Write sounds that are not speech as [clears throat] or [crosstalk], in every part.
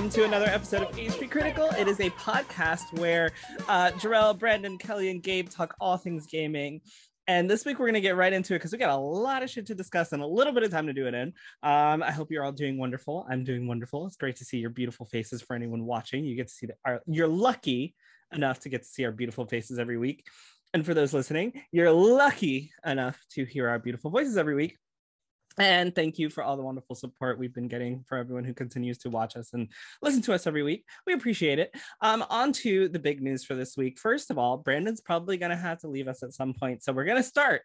Welcome to another episode of HP Critical. It is a podcast where uh, Jarrell, Brandon, Kelly, and Gabe talk all things gaming. And this week we're going to get right into it because we got a lot of shit to discuss and a little bit of time to do it in. Um, I hope you're all doing wonderful. I'm doing wonderful. It's great to see your beautiful faces for anyone watching. You get to see that our, you're lucky enough to get to see our beautiful faces every week. And for those listening, you're lucky enough to hear our beautiful voices every week. And thank you for all the wonderful support we've been getting for everyone who continues to watch us and listen to us every week. We appreciate it. Um, on to the big news for this week. First of all, Brandon's probably going to have to leave us at some point. So we're going to start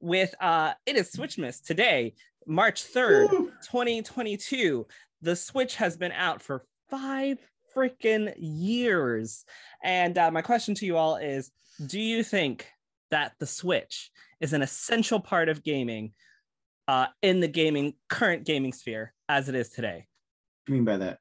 with uh, it is Switchmas today, March 3rd, 2022. The Switch has been out for five freaking years. And uh, my question to you all is Do you think that the Switch is an essential part of gaming? Uh, in the gaming current gaming sphere as it is today. What do you mean by that?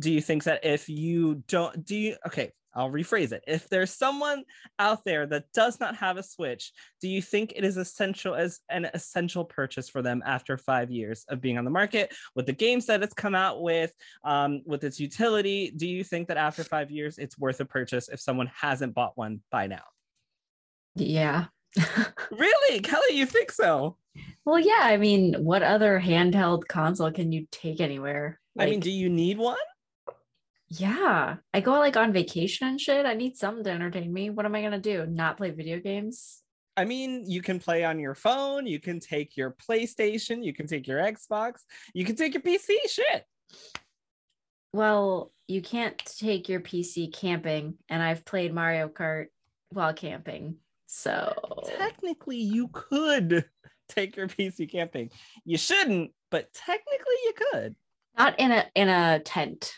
Do you think that if you don't do you okay, I'll rephrase it. If there's someone out there that does not have a Switch, do you think it is essential as an essential purchase for them after five years of being on the market with the games that it's come out with, um, with its utility? Do you think that after five years it's worth a purchase if someone hasn't bought one by now? Yeah. [laughs] really, Kelly? You think so? Well, yeah. I mean, what other handheld console can you take anywhere? Like, I mean, do you need one? Yeah. I go like on vacation and shit. I need something to entertain me. What am I going to do? Not play video games? I mean, you can play on your phone, you can take your PlayStation, you can take your Xbox, you can take your PC. Shit. Well, you can't take your PC camping, and I've played Mario Kart while camping. So technically, you could [laughs] take your PC camping. You shouldn't, but technically, you could. Not in a in a tent.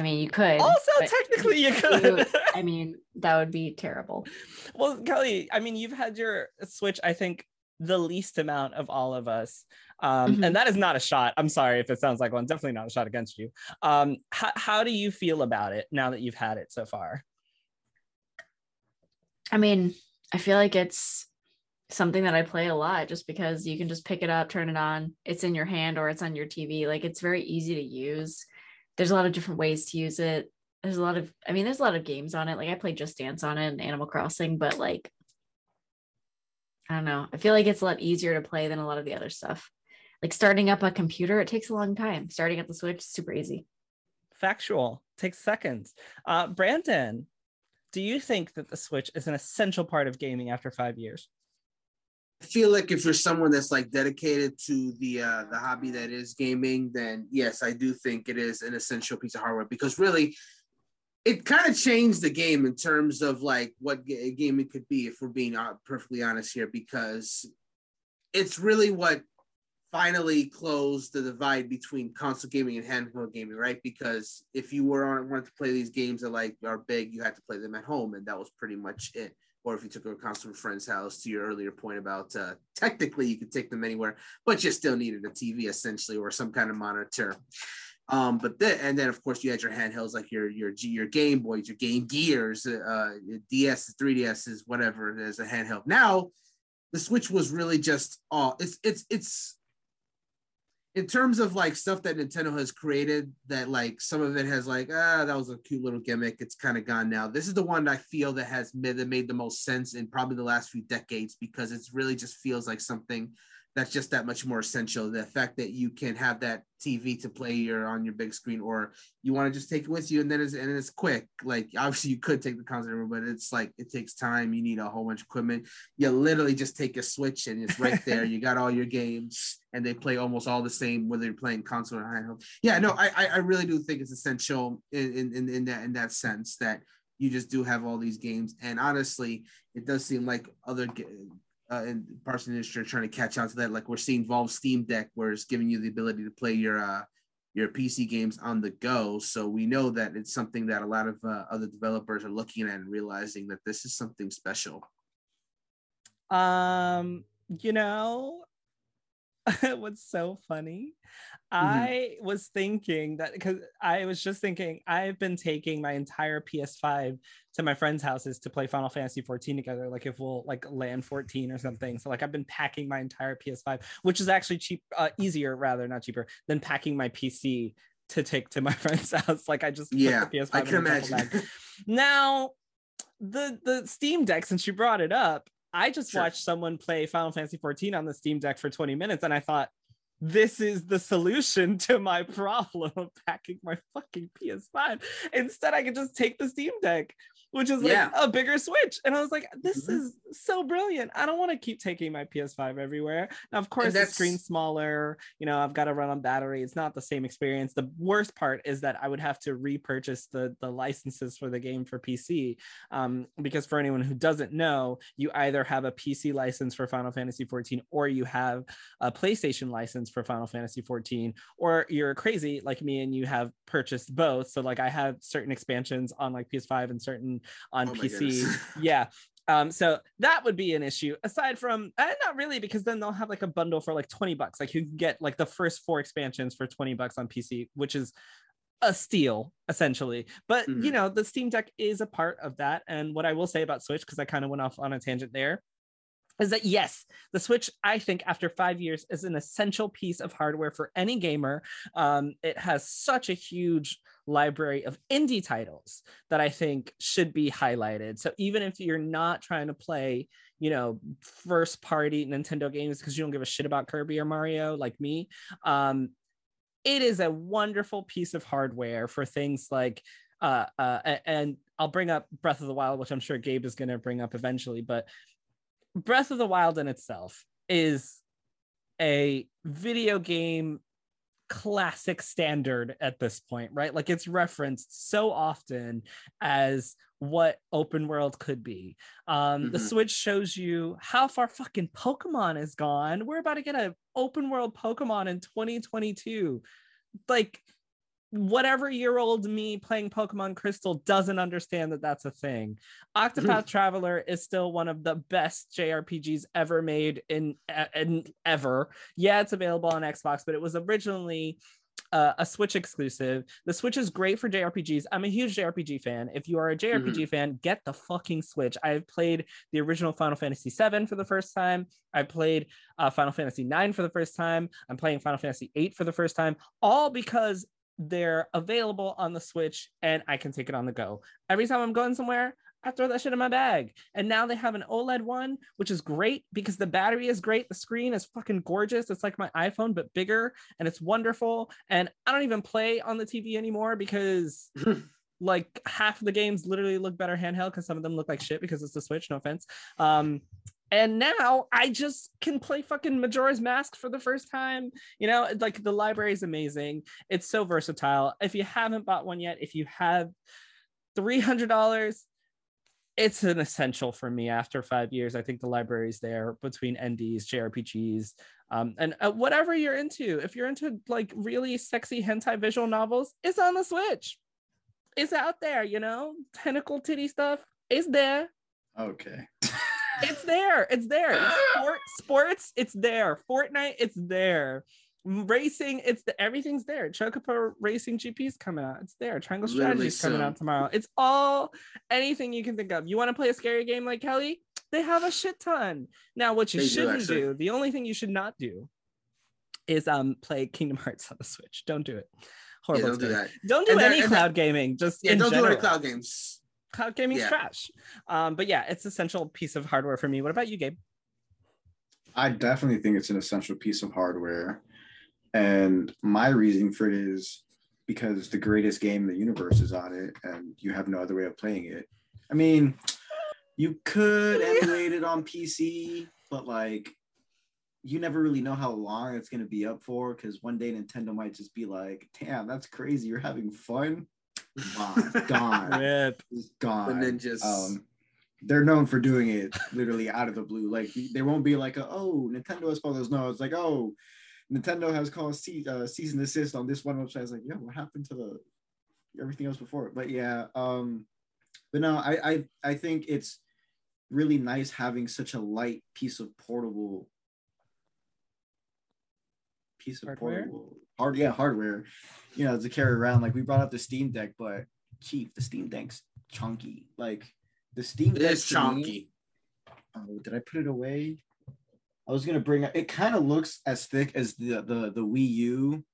I mean, you could. Also, technically, you could. I mean, that would be terrible. [laughs] Well, Kelly, I mean, you've had your Switch. I think the least amount of all of us. Um, mm-hmm. And that is not a shot. I'm sorry if it sounds like one. Definitely not a shot against you. Um, how, how do you feel about it now that you've had it so far? I mean, I feel like it's something that I play a lot just because you can just pick it up, turn it on, it's in your hand or it's on your TV. Like it's very easy to use. There's a lot of different ways to use it. There's a lot of, I mean, there's a lot of games on it. Like I play Just Dance on it and Animal Crossing, but like, I don't know. I feel like it's a lot easier to play than a lot of the other stuff. Like starting up a computer, it takes a long time. Starting up the Switch, super easy. Factual, takes seconds. Uh, Brandon, do you think that the Switch is an essential part of gaming after five years? I feel like if you're someone that's like dedicated to the uh, the hobby that is gaming, then yes, I do think it is an essential piece of hardware because really, it kind of changed the game in terms of like what g- gaming could be. If we're being uh, perfectly honest here, because it's really what finally closed the divide between console gaming and handheld gaming, right? Because if you were on wanted to play these games that like are big, you had to play them at home, and that was pretty much it. Or if you took a console from a friend's house, to your earlier point about uh, technically you could take them anywhere, but you still needed a TV essentially or some kind of monitor. Um, but then and then of course you had your handhelds like your your your Game Boys, your Game Gears, uh, DS, 3DSs, whatever as a handheld. Now the Switch was really just all it's it's it's in terms of like stuff that Nintendo has created, that like some of it has like ah that was a cute little gimmick. It's kind of gone now. This is the one I feel that has made, that made the most sense in probably the last few decades because it's really just feels like something that's just that much more essential. The fact that you can have that TV to play your on your big screen, or you want to just take it with you, and then it's and it's quick. Like obviously you could take the console, but it's like it takes time. You need a whole bunch of equipment. You literally just take a switch and it's right there. [laughs] you got all your games, and they play almost all the same whether you're playing console or handheld. Yeah, no, I I really do think it's essential in in in that in that sense that you just do have all these games. And honestly, it does seem like other uh, and parts of the industry are trying to catch on to that. Like we're seeing Valve Steam Deck, where it's giving you the ability to play your uh, your PC games on the go. So we know that it's something that a lot of uh, other developers are looking at and realizing that this is something special. Um, you know, [laughs] what's so funny Mm-hmm. I was thinking that because I was just thinking I've been taking my entire PS5 to my friends' houses to play Final Fantasy 14 together. Like if we'll like land 14 or something. So like I've been packing my entire PS5, which is actually cheap, uh, easier rather, not cheaper than packing my PC to take to my [laughs] friend's house. Like I just Yeah, the PS5 I can imagine. [laughs] Now, the the Steam Deck, since you brought it up, I just Sure. watched someone play Final Fantasy 14 on the Steam Deck for 20 minutes, and I thought, this is the solution [laughs] to my [laughs] problem of packing my fucking PS5. Instead, I could just take the Steam Deck, which is like Yeah. a bigger Switch. And I was like, this Mhm. is so brilliant. I don't want to keep taking my PS5 everywhere. Now, of course, the screen's smaller. You know, I've got to run on battery. It's not the same experience. The worst part is that I would have to repurchase the the licenses for the game for PC. Um, because for anyone who doesn't know, you either have a PC license for Final Fantasy 14 or you have a PlayStation license for Final Fantasy 14, or you're crazy like me and you have purchased both. So like I have certain expansions on like PS5 and certain on Oh PC. [laughs] yeah. Um, so that would be an issue aside from uh, not really because then they'll have like a bundle for like 20 bucks. Like you can get like the first four expansions for 20 bucks on PC, which is a steal essentially. But you Mhm. know, the Steam Deck is a part of that. And what I will say about Switch, because I kind of went off on a tangent there, is that yes, the Switch, I think, after five years, is an essential piece of hardware for any gamer. Um, it has such a huge library of indie titles that I think should be highlighted. So even if you're not trying to play, you know, first party Nintendo games because you don't give a shit about Kirby or Mario like me, um, it is a wonderful piece of hardware for things like uh, uh, and I'll bring up Breath of the Wild, which I'm sure Gabe is going to bring up eventually, but Breath of the Wild in itself is a video game classic standard at this point, right? Like it's referenced so often as what open world could be. Um, The Mhm. Switch shows you how far fucking Pokemon is gone. We're about to get an open world Pokemon in 2022. Like whatever year old me playing Pokemon Crystal doesn't understand that that's a thing. Octopath Traveler is still one of the best JRPGs ever made in, in ever. Yeah, it's available on Xbox, but it was originally uh, a Switch exclusive. The Switch is great for JRPGs. I'm a huge JRPG fan. If you are a JRPG fan, get the fucking Switch. I've played the original Final Fantasy VII for the first time. I played uh, Final Fantasy IX for the first time. I'm playing Final Fantasy VIII for the first time, all because they're available on the Switch and I can take it on the go. Every time I'm going somewhere, I throw that shit in my bag. And now they have an OLED one, which is great because the battery is great. The screen is fucking gorgeous. It's like my iPhone, but bigger and it's wonderful. And I don't even play on the TV anymore because [laughs] like half the games literally look better handheld because some of them look like shit because it's the Switch. No offense. Um, and now I just can play fucking Majora's Mask for the first time. You know, like the library is amazing. It's so versatile. If you haven't bought one yet, if you have three hundred dollars, it's an essential for me after five years. I think the library's there between indies, JRPGs, um, and uh, whatever you're into. If you're into like really sexy hentai visual novels, it's on the Switch. It's out there, you know, tentacle titty stuff. It's there. Okay. [laughs] It's there. It's there. It's [gasps] sport, sports, it's there. Fortnite, it's there. Racing, it's the, everything's there. Chocobo Racing GP's coming out. It's there. Triangle Literally Strategy's coming out tomorrow. It's all anything you can think of. You want to play a scary game like Kelly? They have a shit ton. Now, what you They shouldn't actually. do, the only thing you should not do is um play Kingdom Hearts [laughs] on the Switch. Don't do it. Yeah, Horrible don't do that. don't do And any there- cloud gaming. Just Yeah, don't do any cloud games. Cloud gaming's Yeah. trash. Um, but yeah, it's essential piece of hardware for me. What about you, Gabe? I definitely think it's an essential piece of hardware. And my reasoning for it is because the greatest game in the universe is on it and you have no other way of playing it. I mean, you could [laughs] emulate it on PC, but like you never really know how long it's going to be up for because one day Nintendo might just be like, damn, that's crazy. You're having fun. [laughs] Gone. Gone. Rip. Just The gone ninjas. um they're known for doing it literally out of the blue like they won't be like oh nintendo has spoilers no it's like oh nintendo has called cease, uh, cease and desist on this one website it's like yo what happened to the everything else before but yeah um but no i i, I think it's really nice having such a light piece of portable piece of Hardware? portable hard yeah hardware you know to carry around like we brought up the steam deck but chief the steam deck's chunky like the steam deck is chunky. me- oh did i put it away i was gonna bring it kind of looks as thick as the the the wii u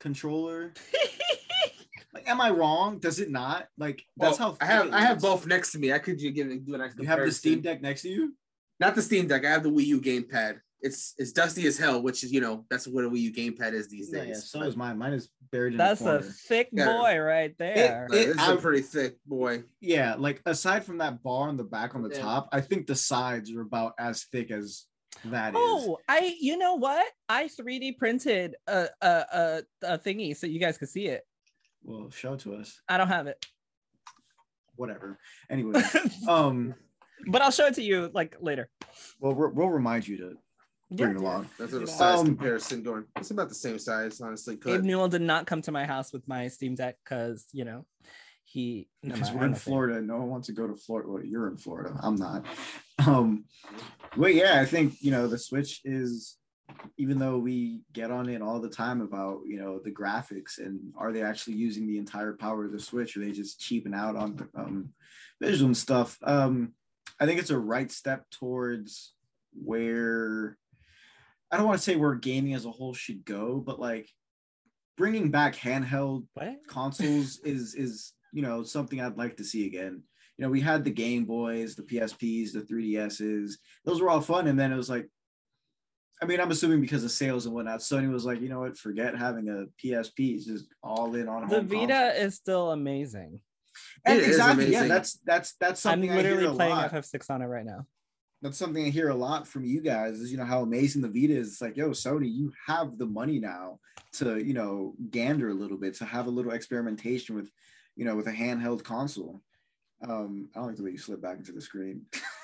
controller [laughs] like, am I wrong? Does it not? Like that's Well, how I have I have both next to me. I could you get do a nice You have the Steam. Deck next to you. Not the Steam Deck. I have the Wii U gamepad. It's it's dusty as hell, which is you know that's what a Wii U gamepad is these days. yeah, so But, is mine. Mine is buried in That's the a corner. thick Yeah. boy right there. but It- this is I'm- a pretty thick boy. yeah, like aside from that bar on the back on the Yeah. top, I think the sides are about as thick as that is. Oh, I you know what? I 3D printed a a, a a thingy so you guys could see it. Well, show it to us. I don't have it. Whatever. Anyway, um, [laughs] but I'll show it to you like later. well, we'll, we'll remind you to bring Yeah. along. That's a size Um, comparison going. It's about the same size, honestly. Gabe Could. Newell did not come to my house with my Steam Deck because you know he because I we're don't in think- Florida. No one wants to go to Florida. Well, you're in Florida. I'm not. [laughs] Um, but yeah, I think you know the Switch is, even though we get on it all the time about you know the graphics and are they actually using the entire power of the Switch, or are they just cheaping out on the um, visual and stuff? Um, I think it's a right step towards where I don't want to say where gaming as a whole should go, but like bringing back handheld What? consoles [laughs] is is you know something I'd like to see again. You know, we had the Game Boys, the PSPs, the 3DSs. Those were all fun, and then it was like, I mean, I'm assuming because of sales and whatnot, Sony was like, you know what, forget having a PSP. It's just all in on The home Vita console. is still amazing. And It is exactly, yeah. amazing. That's that's that's I'm something I hear literally a playing lot. FF6 on it right now. That's something I hear a lot from you guys. Is you know how amazing the Vita is. It's like, yo, Sony, you have the money now to you know gander a little bit, to have a little experimentation with, you know, with a handheld console. Um, I don't like the way you slip back into the screen. [laughs]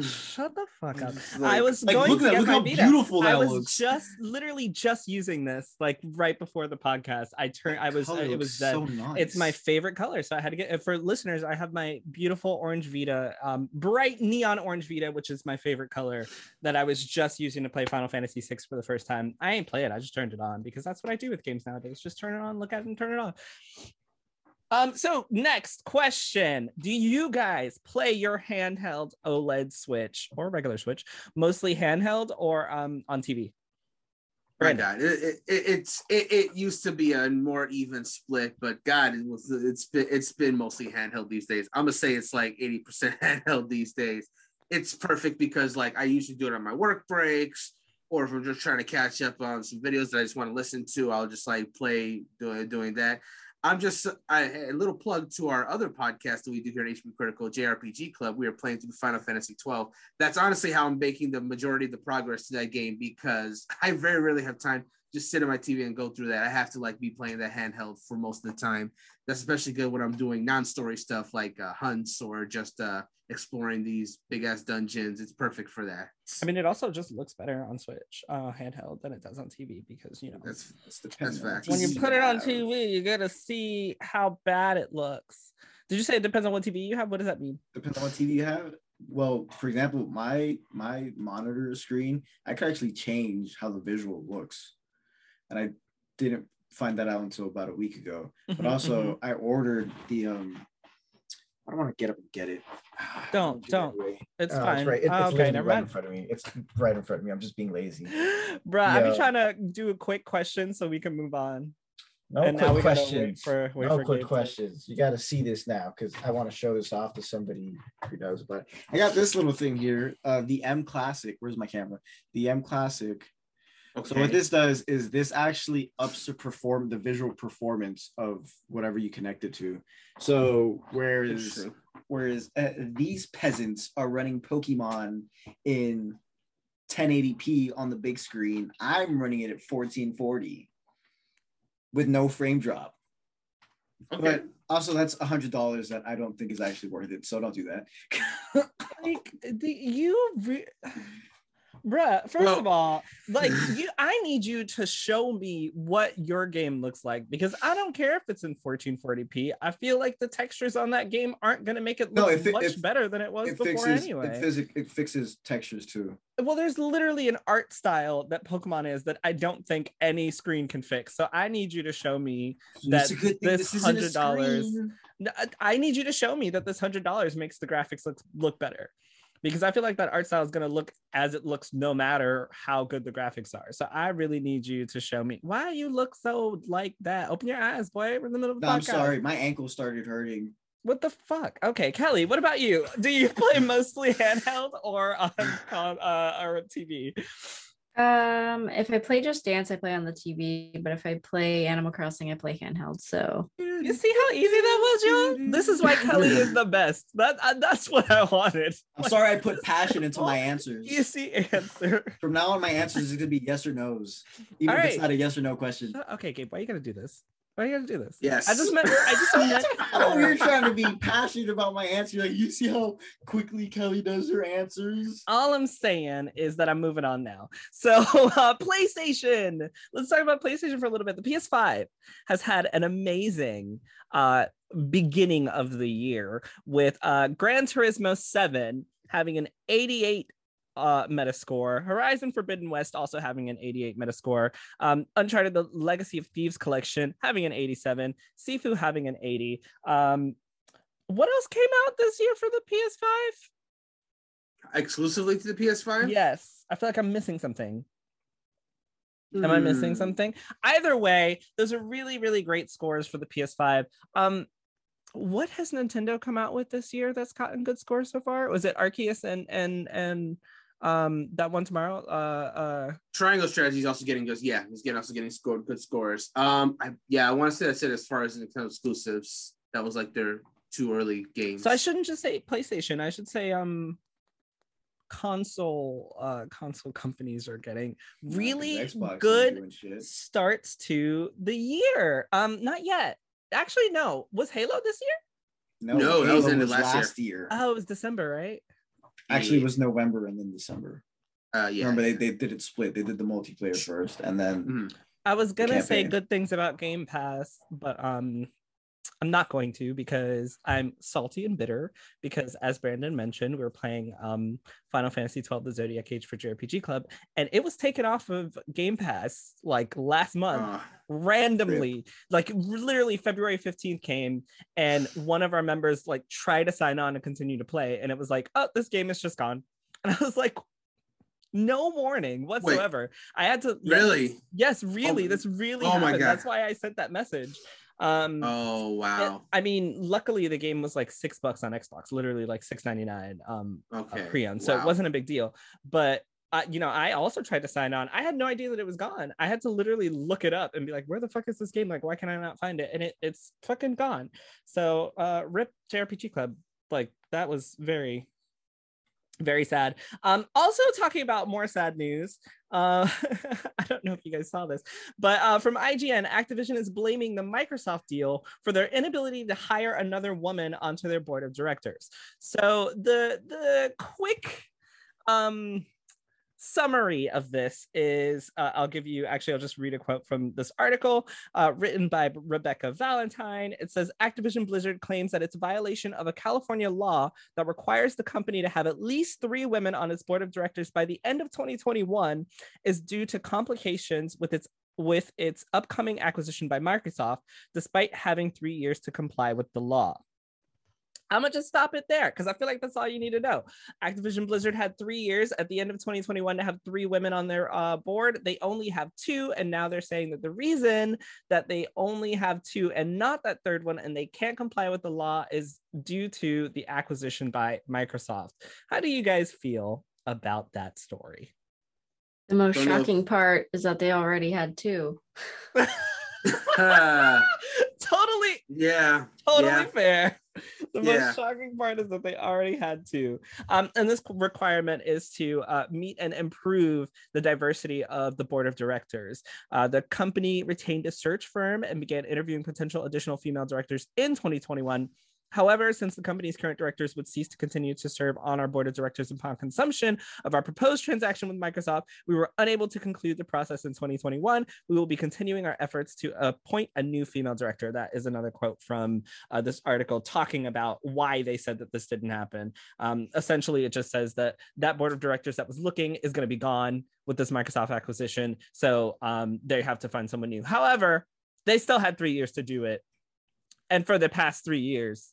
Shut the fuck up. It's I was Like, going look to at get look my how Vita. beautiful I that was looks. just literally just using this like right before the podcast. I turned. I was. Color it was that. so nice. It's my favorite color, so I had to get for listeners. I have my beautiful orange Vita, um, bright neon orange Vita, which is my favorite color that I was just using to play Final Fantasy VI for the first time. I ain't play it; I just turned it on because that's what I do with games nowadays. Just turn it on, look at it, and turn it on. Um, so next question. Do you guys play your handheld OLED Switch or regular Switch, mostly handheld or um on TV? Right. God, it, it, it, it's it, it used to be a more even split, but God, it was it's been it's been mostly handheld these days. I'm gonna say it's like 80% [laughs] handheld these days. It's perfect because like I usually do it on my work breaks, or if I'm just trying to catch up on some videos that I just want to listen to, I'll just like play doing doing that. I'm just I, a little plug to our other podcast that we do here at HB Critical JRPG Club. We are playing through Final Fantasy 12 that's honestly how I'm making the majority of the progress to that game because [laughs] I very rarely have time just sit on my TV and go through that. I have to like be playing that handheld for most of the time. That's especially good when I'm doing non-story stuff like uh, hunts or just uh, exploring these big ass dungeons. It's perfect for that. I mean, it also just looks better on Switch uh, handheld than it does on TV because you know That's It's dependent That's facts. when you put it on. TV, you gotta see how bad it looks. Did you say it depends on what TV you have? What does that mean? depends on what TV you have. Well, for example, my my monitor screen, I could actually change how the visual looks, and I didn't find that out until about a week ago. [laughs] But also, I ordered the um. I don't want to get up and get it. [sighs] Don't, do don't. anyway. it's Oh, fine. right. It- Oh, it's okay, literally never right in front of me. It's right in front of me. I'm just being lazy. [gasps] Bruh, I've been Yeah. trying to do a quick question so we can move on. No and quick we gotta wait questions. for wait no for quick Gabe to- questions. You got to see this now because I want to show this off to somebody who knows about it. I got this little thing here. Uh, the mClassic. Where's my camera? The mClassic. So what this does is this actually ups the perform the visual performance of whatever you connect it to. So whereas whereas uh, these peasants are running Pokemon in 1080p on the big screen, I'm running it at 1440 with no frame drop. Okay. But also that's a hundred dollars that I don't think is actually worth it. So don't do that. like the you re- bruh first Well- of all like [laughs] you i need you to show me what your game looks like because i don't care if it's in 1440p i feel like the textures on that game aren't going to make it look if it- much if- better than it was it before fixes anyway it, it fixes textures too. well there's literally an art style that pokemon is that i don't think any screen can fix so i need you to show me that It's a good thing this $100 screen. N- I- I need you to show me that this hundred dollars makes the graphics look look better. Because I feel like that art style is going to look as it looks no matter how good the graphics are. So I really need you to show me why you look so like that. Open your eyes, boy. We're in the middle of the No, I'm sorry, my ankle started hurting. What the fuck? Okay, Kelly, what about you? Do you play [laughs] mostly handheld or on, on uh, or TV? Um, if I play Just Dance, I play on the TV, but if I play Animal Crossing, I play handheld. So You see how easy that was, y'all? This is why Kelly is the best. That uh, that's what I wanted. I'm sorry I put passion into my answers. Easy answer. From now on, my answers is gonna be yes or no's, even All if right. it's not a yes or no question. Okay, Gabe, why are you gonna do this? Why you gotta do this? Yes. I just meant. I just [laughs] meant. Oh, you're trying to be passionate about my answer. Like you see how quickly Kelly does her answers. All I'm saying is that I'm moving on now. So, [laughs] uh, PlayStation. Let's talk about PlayStation for a little bit. The PS5 has had an amazing uh, beginning of the year with uh, Gran Turismo 7 having an 88 uh, Metascore, Horizon Forbidden West also having an 88 Metascore, um, Uncharted: The Legacy of Thieves collection having an 87, Sifu having an 80. Um, what else came out this year for the PS5? Exclusively to the PS5? Yes, I feel like I'm missing something. Am I missing Hmm. something? Either way, those are really, really great scores for the PS5. Um, what has Nintendo come out with this year that's gotten good scores so far? Was it Arceus and and and um that one tomorrow? Uh, uh, Triangle Strategy is also getting good. Yeah, he's getting also getting scored good scores. Um, I, yeah, I want to say that's it as far as Nintendo exclusives. That was like their two early games. so I shouldn't just say PlayStation. I should say um console uh console companies are getting really Xbox good starts to the year. Um, not yet. Actually, no. Was Halo this year? No, No, that Halo was in the last year. last year. Oh, it was December, right? Actually, it was November and then December. Uh, yeah. Remember, they, they did it split. They did the multiplayer first, and then Mhm. I was gonna say good things about Game Pass, but um, I'm not going to because I'm salty and bitter because, as Brandon mentioned, we are playing um Final Fantasy 12: The Zodiac Age for JRPG Club, and it was taken off of Game Pass like last month. Uh, randomly like literally february 15th came and one of our members like tried to sign on and continue to play and it was like oh this game is just gone [laughs] and i was like no warning whatsoever i had to really? yes really Oh, this really oh my God. that's why i sent that message um Oh wow. i mean luckily the game was like six bucks on xbox literally like 6.99 um uh, Okay. pre-owned so it wasn't a big deal. But uh, you know i also tried to sign on. I had no idea that it was gone. I had to literally look it up and be like where the fuck is this game? Like why can i not find it? And it, it's fucking gone. So uh rip jrpg club. Like that was very very sad. Um also talking about more sad news uh [laughs] i don't know if you guys saw this but uh from ign activision is blaming the microsoft deal for their inability to hire another woman onto their board of directors. So the the quick um summary of this is uh, I'll give you actually, I'll just read a quote from this article uh, written by Rebecca Valentine. It says Activision Blizzard claims that it's a violation of a California law that requires the company to have at least three women on its board of directors by the end of 2021 is due to complications with its with its upcoming acquisition by Microsoft, despite having three years to comply with the law. I'm gonna just stop it there because I feel like that's all you need to know. Activision Blizzard had three years at the end of 2021 to have three women on their uh, board. They only have two, and now they're saying that the reason that they only have two and not that third one, and they can't comply with the law, is due to the acquisition by Microsoft. How do you guys feel about that story? the most Don't know shocking part is that they already had two. Uh, [laughs] [laughs] [laughs] totally yeah. totally Yeah. fair. [laughs] The Yeah. most shocking part is that they already had two. Um, and this requirement is to uh, meet and improve the diversity of the board of directors. Uh, the company retained a search firm and began interviewing potential additional female directors in 2021. However, since the company's current directors would cease to continue to serve on our board of directors upon consumption of our proposed transaction with Microsoft, we were unable to conclude the process in 2021. We will be continuing our efforts to appoint a new female director. That is another quote from uh, this article talking about why they said that this didn't happen. Um, essentially, it just says that that board of directors that was looking is going to be gone with this Microsoft acquisition. So um, they have to find someone new. However, they still had three years to do it. And for the past three years,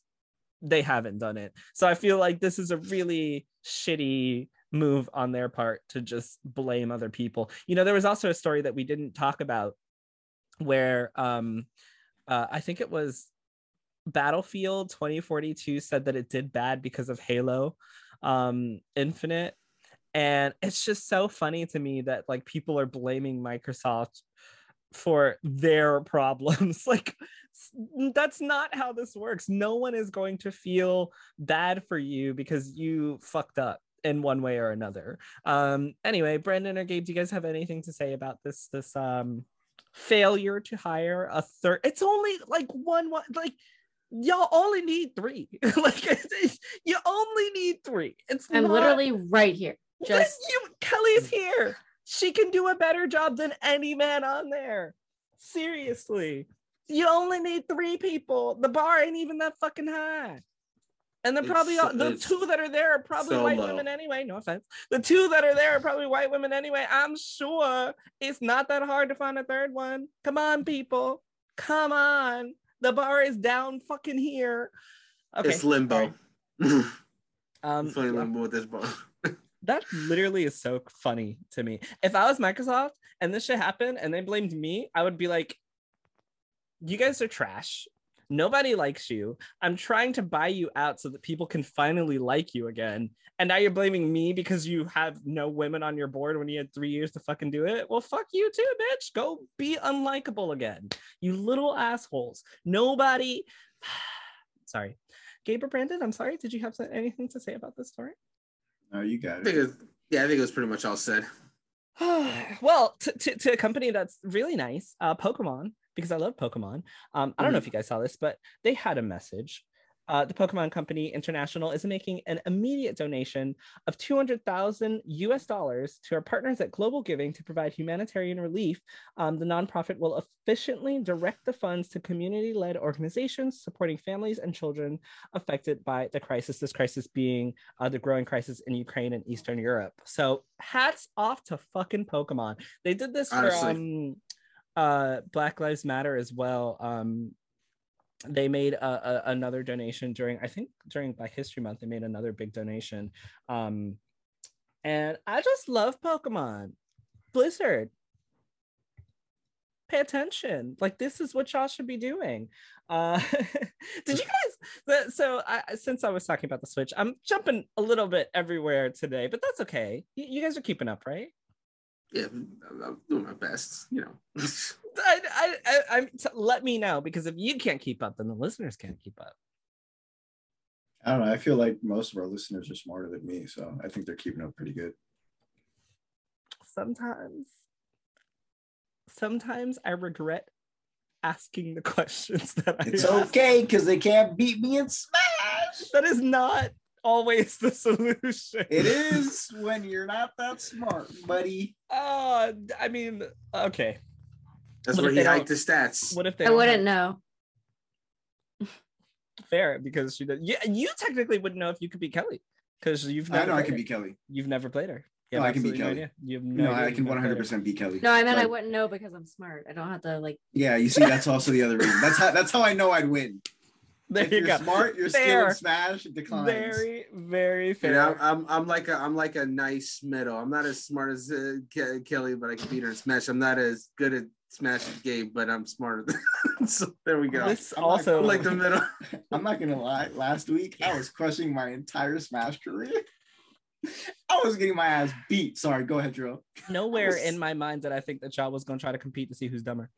they haven't done it. So I feel like this is a really shitty move on their part to just blame other people. You know, there was also a story that we didn't talk about where um uh, I think it was Battlefield 2042 said that it did bad because of Halo um Infinite and it's just so funny to me that like people are blaming Microsoft for their problems [laughs] like that's not how this works no one is going to feel bad for you because you fucked up in one way or another um anyway brandon or gabe do you guys have anything to say about this this um failure to hire a third it's only like one one like y'all only need three [laughs] like [laughs] you only need three it's I'm not- literally right here. Just you Kelly's here. She can do a better job than any man on there. Seriously. You only need three people. The bar ain't even that fucking high. And they're probably all, the two that are there are probably so white low. women anyway. No offense. The two that are there are probably white women anyway. I'm sure it's not that hard to find a third one. Come on, people. Come on. The bar is down fucking here. Okay. It's limbo. [laughs] Um, it's funny limbo with this bar. That literally is so funny to me. If I was Microsoft and this shit happened and they blamed me, I would be like, you guys are trash. Nobody likes you. I'm trying to buy you out so that people can finally like you again. And now you're blaming me because you have no women on your board when you had three years to fucking do it. Well, fuck you too, bitch. Go be unlikable again. You little assholes. Nobody. [sighs] sorry. Gabe or Brandon, I'm sorry. Did you have anything to say about this story? No, you I got think it. it's, yeah, I think it was pretty much all said. [sighs] well, to, to, to a company that's really nice, uh, Pokemon, because I love Pokemon. Um, I don't know if you guys saw this, but they had a message. Uh, the Pokemon Company International is making an immediate donation of 200,000 US dollars to our partners at Global Giving to provide humanitarian relief. Um, the nonprofit will efficiently direct the funds to community led organizations supporting families and children affected by the crisis. This crisis being uh, the growing crisis in Ukraine and Eastern Europe. So, hats off to fucking Pokemon. They did this Honestly. for um, uh, Black Lives Matter as well. Um, they made a, a, another donation during i think during black history month they made another big donation. Um and i just love pokemon. Blizzard pay attention. Like this is what y'all should be doing. Uh [laughs] did you guys so I, since i was talking about the switch i'm jumping a little bit everywhere today but that's okay. You, you guys are keeping up right? Yeah, I'm, I'm doing my best, you know. [laughs] I, I, I, I'm t- let me know because if you can't keep up, then the listeners can't keep up. I don't know. I feel like most of our listeners are smarter than me, so I think they're keeping up pretty good. Sometimes, sometimes I regret asking the [laughs] questions that I It's ask. okay because they can't beat me in Smash. That is not always the solution. It [laughs] is when you're not that smart, buddy. Uh, I mean, okay. That's What where he hiked don't- his stats. What if they I wouldn't have- know. [laughs] fair because she did. Yeah, you technically wouldn't know if you could be Kelly because you've I know I played can her. be Kelly. You've never played her. You No, I can be absolutely no Kelly. idea. You have No, no I can you've never played her. 100% be Kelly. No, I meant I wouldn't know because I'm smart. I don't have to like. Yeah, you see, that's also the other reason. That's how that's how I know I'd win. [laughs] There if you you're go. smart, your skill Fair. in Smash it declines. Very, very You know, I'm, I'm like a I'm like a nice middle. I'm not as smart as uh, Ke- Kelly, but I can beat her in Smash. I'm not as good at Smash as Gabe, but I'm smarter. Than [laughs] so there we go. this I'm not also like the middle. [laughs] I'm not gonna lie. Last week I was crushing my entire Smash career. [laughs] I was getting my ass beat. Sorry, go ahead, Drew. nowhere was- in my mind did I think that y'all was gonna try to compete to see who's dumber.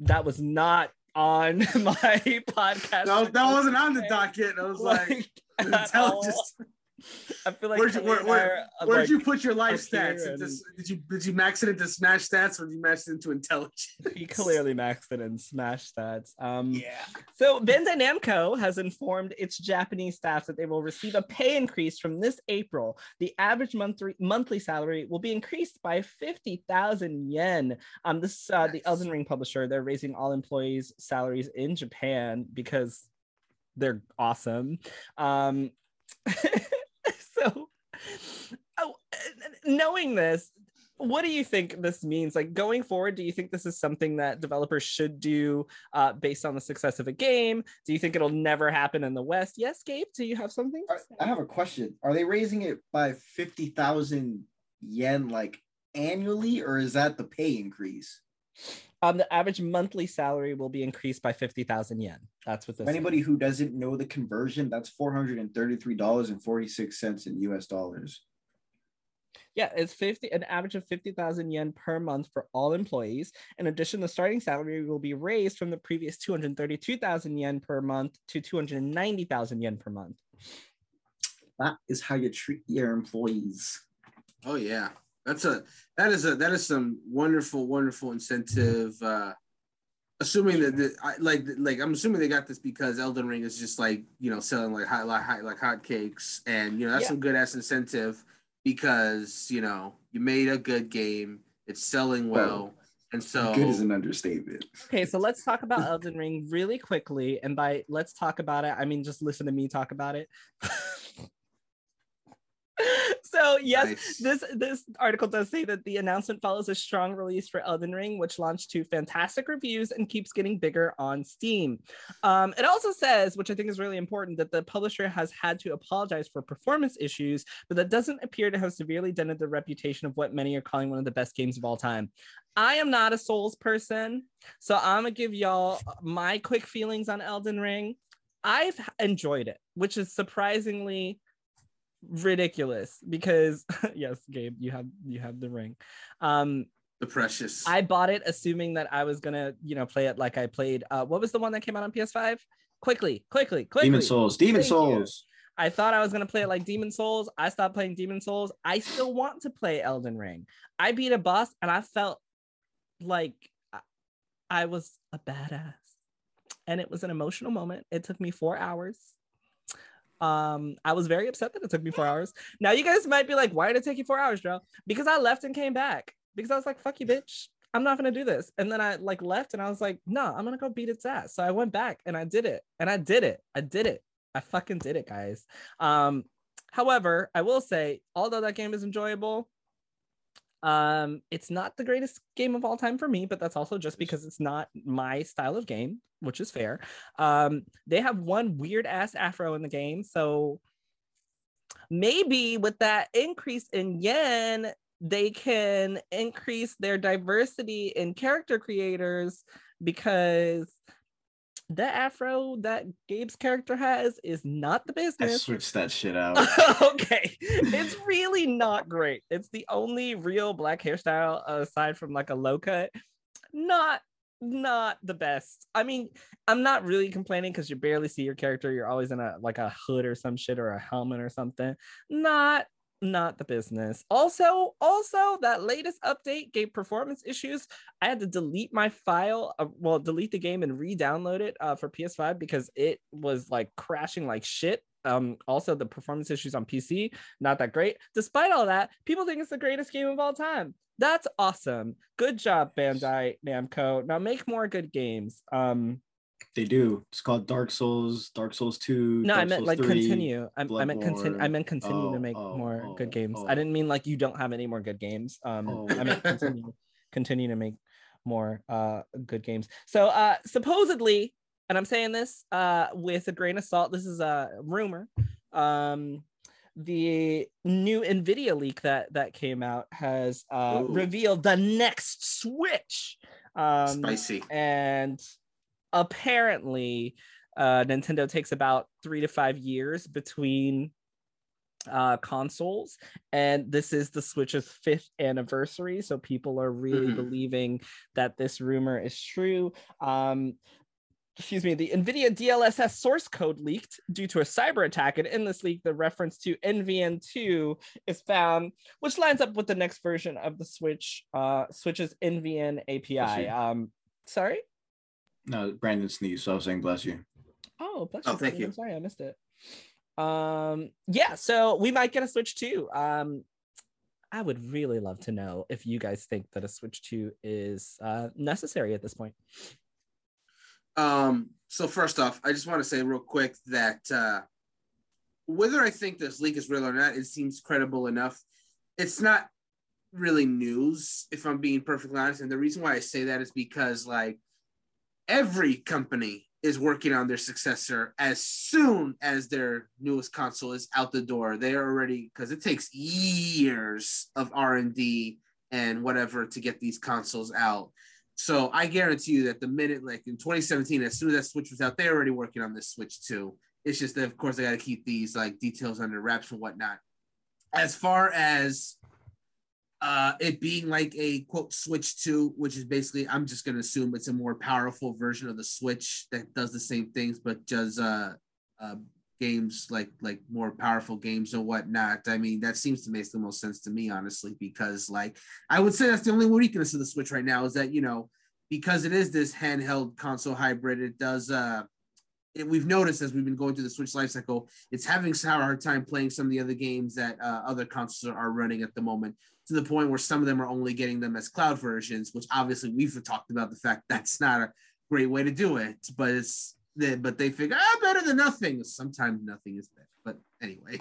That was not on my podcast. No, that wasn't on the Okay. docket. I was like, at intelligence. I feel like Where'd you- where- where- I are, Where like, did you put your life stats? And- did you did you max it into Smash stats or did you max it into intelligence? he clearly maxed it in Smash stats. Um, Yeah. So Bandai Namco has informed its Japanese staff that they will receive a pay increase from this April. The average monthly monthly salary will be increased by 50,000 yen. Um, this uh, the Elden Ring publisher. They're raising all employees' salaries in Japan because they're awesome. Um, [laughs] so, oh, knowing this, what do you think this means? Like going forward, do you think this is something that developers should do uh, based on the success of a game? Do you think it'll never happen in the West? Yes, Gabe. Do you have something? I have a question. Are they raising it by 50,000 yen like annually or is that the pay increase? Um, the average monthly salary will be increased by fifty thousand yen. That's what this. For anybody who doesn't know the conversion, that's $433.46 in US dollars. Yeah, it's 50 an average of 50,000 yen per month for all employees. In addition, the starting salary will be raised from the previous 232,000 yen per month to 290,000 yen per month. That is how you treat your employees. Oh yeah, that's a that is a that is some wonderful wonderful incentive. Uh, assuming that the, I, like like I'm assuming they got this because Elden Ring is just like you know selling like hot like hot like hotcakes, and you know that's Yeah. some good ass incentive because you know you made a good game, it's selling well, and so Good is an understatement. Okay, so let's talk about Elden Ring really quickly. And by let's talk about it, I mean just listen to me talk about it. [laughs] [laughs] so yes, Nice. this this article does say that the announcement follows a strong release for Elden Ring, which launched to fantastic reviews and keeps getting bigger on Steam. Um, it also says, which I think is really important, that the publisher has had to apologize for performance issues, but that doesn't appear to have severely dented the reputation of what many are calling one of the best games of all time. I am not a Souls person, so I'm gonna give y'all my quick feelings on Elden Ring. I've enjoyed it, which is surprisingly ridiculous because [laughs] yes, Gabe, you have you have the ring. Um, the precious. I bought it assuming that I was gonna, you know, play it like I played. Uh, what was the one that came out on PS5? Quickly, quickly, quickly. Demon's Souls. Demon Thank you. Souls. I thought I was gonna play it like Demon's Souls. I stopped playing Demon's Souls. I still want to play Elden Ring. I beat a boss and I felt like I- I was a badass. And it was an emotional moment. It took me four hours. Um, I was very upset that it took me four hours. Now you guys might be like, why did it take you four hours, Joe? Because I left and came back. Because I was like, fuck you, bitch. I'm not gonna do this. And then I like left and I was like, no, I'm gonna go beat its ass. So I went back and I did it. And I did it. I did it. I fucking did it, guys. Um, however, I will say, although that game is enjoyable, um, it's not the greatest game of all time for me, but that's also just because it's not my style of game, which is fair. Um, they have one weird ass afro in the game, so maybe with that increase in yen, they can increase their diversity in character creators because the afro that Gabe's character has is not the business. I switched that shit [laughs] out. okay, it's really not great. It's the only real black hairstyle aside from like a low cut. Not not the best. I mean, I'm not really complaining because you barely see your character. You're always in a like a hood or some shit or a helmet or something. Not not the business. Also, also that latest update gave performance issues. I had to delete my file, uh, well, delete the game and re-download it uh, for PS5 because it was like crashing like shit. Um, also the performance issues on PC, not that great. Despite all that, people think it's the greatest game of all time. That's awesome. Good job, Bandai Namco. Now make more good games. Um, They do. It's called Dark Souls, Dark Souls 2. no, I meant Souls like 3. continue. I, I meant continue. I meant continue to Oh, make oh, more oh, good games. oh. I didn't mean like you don't have any more good games. Um, Oh. I meant continue, [laughs] continue to make more uh good games. So uh supposedly, and I'm saying this uh with a grain of salt. This is a rumor. Um, the new Nvidia leak that that came out has uh Ooh. revealed the next Switch. Um, Spicy. and apparently uh nintendo takes about three to five years between uh consoles. And this is the switch's fifth anniversary. So people are really Mhm. believing that this rumor is true. Um excuse me the nvidia dlss source code leaked due to a cyber attack. And in this leak the reference to nvn2 is found which lines up with the next version of the switch uh switch's nvn api um sorry No, Brandon sneezed, so I was saying bless you. Oh, bless Oh, you. thank you. I'm sorry, I missed it. Um, yeah, so we might get a Switch 2. Um, I would really love to know if you guys think that a Switch 2 is uh necessary at this point. Um, so first off, I just want to say real quick that uh, whether I think this leak is real or not, it seems credible enough. It's not really news, if I'm being perfectly honest. And the reason why I say that is because like every company is working on their successor as soon as their newest console is out the door. They are already because it takes years of R and D and whatever to get these consoles out. So I guarantee you that the minute, like in 2017, as soon as that Switch was out, they're already working on this Switch too. It's just that, of course, they got to keep these like details under wraps and whatnot. As far as uh, it being like a quote Switch 2, which is basically, I'm just going to assume it's a more powerful version of the Switch that does the same things, but does uh, uh, games like like more powerful games and whatnot. I mean, that seems to make the most sense to me, honestly, because like I would say that's the only weakness of the Switch right now is that you know because it is this handheld console hybrid, it does uh it, we've noticed as we've been going through the Switch life cycle, it's having a hard time playing some of the other games that uh, other consoles are running at the moment to the point where some of them are only getting them as cloud versions, which obviously we've talked about the fact that's not a great way to do it, but it's but they figure ah better than nothing. Sometimes nothing is better, but anyway.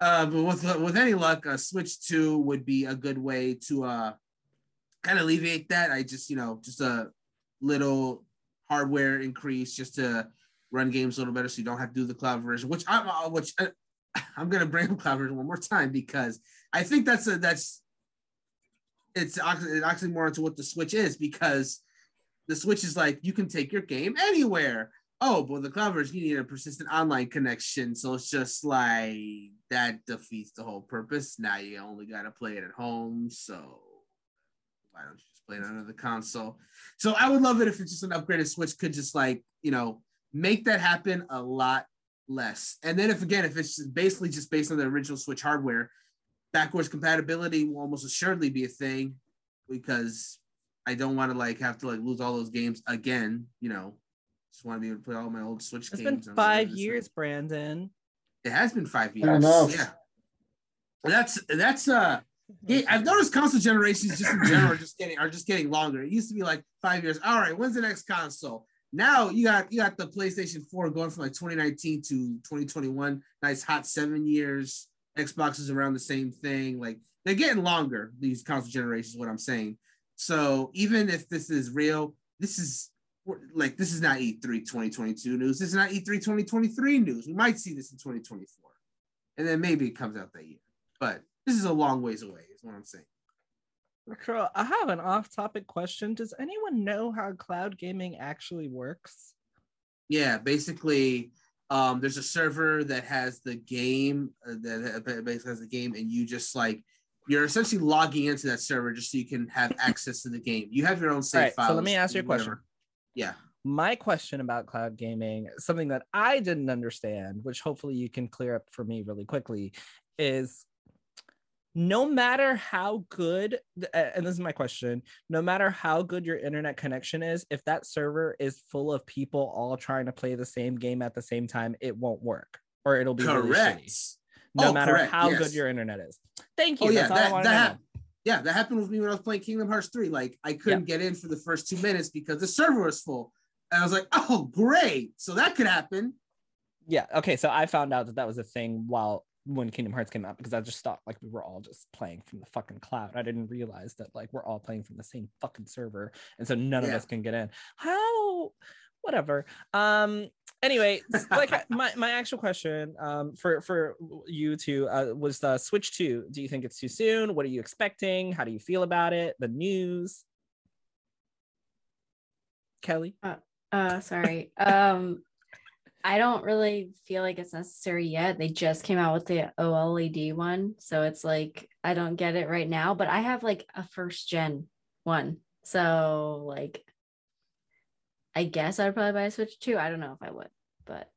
Uh, but with with any luck, a Switch Two would be a good way to uh kind of alleviate that. I just you know just a little hardware increase just to run games a little better, so you don't have to do the cloud version. Which I'm uh, which uh, [laughs] I'm gonna bring up cloud version one more time because I think that's a that's it's actually more into what the Switch is because the Switch is like you can take your game anywhere. Oh, but the cloud version you need a persistent online connection, so it's just like that defeats the whole purpose. Now you only got to play it at home, so why don't you just play it under the console? So I would love it if it's just an upgraded Switch could just like you know make that happen a lot less. And then if again if it's basically just based on the original Switch hardware, backwards compatibility will almost assuredly be a thing because I don't want to like have to like lose all those games again. You know, just want to be able to play all my old Switch it's games. It's been five years, Brandon. It has been five years. Yeah, that's that's uh. Yeah, I've noticed console generations just in general are just getting are just getting longer. It used to be like five years. All right, when's the next console? Now you got you got the PlayStation 4 going from like 2019 to 2021. Nice hot seven years. Xbox is around the same thing. Like they're getting longer, these console generations, what I'm saying. So even if this is real, this is like this is not E3 2022 news. This is not E3 2023 news. We might see this in 2024. And then maybe it comes out that year. But this is a long ways away, is what I'm saying. Carl, I have an off-topic question. Does anyone know how cloud gaming actually works? Yeah, basically, um, there's a server that has the game uh, that basically has the game, and you just like you're essentially logging into that server just so you can have [laughs] access to the game. You have your own save right, files. So let me ask you a question. Yeah. My question about cloud gaming, something that I didn't understand, which hopefully you can clear up for me really quickly, is no matter how good and this is my question no matter how good your internet connection is if that server is full of people all trying to play the same game at the same time it won't work or it'll be correct. Really no oh, matter correct. how yes. good your internet is. Thank you. Oh, yeah, that, that, yeah that happened with me when i was playing kingdom hearts 3 like i couldn't yeah. get in for the first two minutes because the server was full. And i was like oh great. So that could happen. Yeah. Okay. So i found out that that was a thing while when Kingdom Hearts came out because I just thought like we were all just playing from the fucking cloud. I didn't realize that like we're all playing from the same fucking server, and so none yeah. of us can get in. How? Whatever. Um. Anyway, like my, my actual question um for for you two uh, was the Switch Two. Do you think it's too soon? What are you expecting? How do you feel about it? The news. Kelly. Uh, uh sorry. um I don't really feel like it's necessary yet. They just came out with the OLED one. So it's like, I don't get it right now, but I have like a first gen one. So, like, I guess I'd probably buy a Switch too. I don't know if I would, but.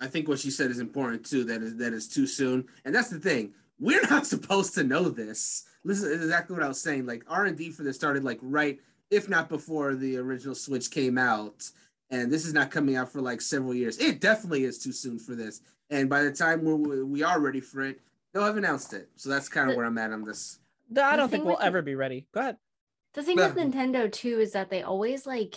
I think what she said is important too. That is that is too soon, and that's the thing. We're [laughs] not supposed to know this. This is exactly what I was saying. Like R and D for this started like right, if not before the original Switch came out and this is not coming out for like several years. It definitely is too soon for this. And by the time we're, we are ready for it, they'll have announced it. So that's kind of where I'm at on this. I don't think we'll ever be ready. Go ahead. The thing with Nintendo too is that they always like,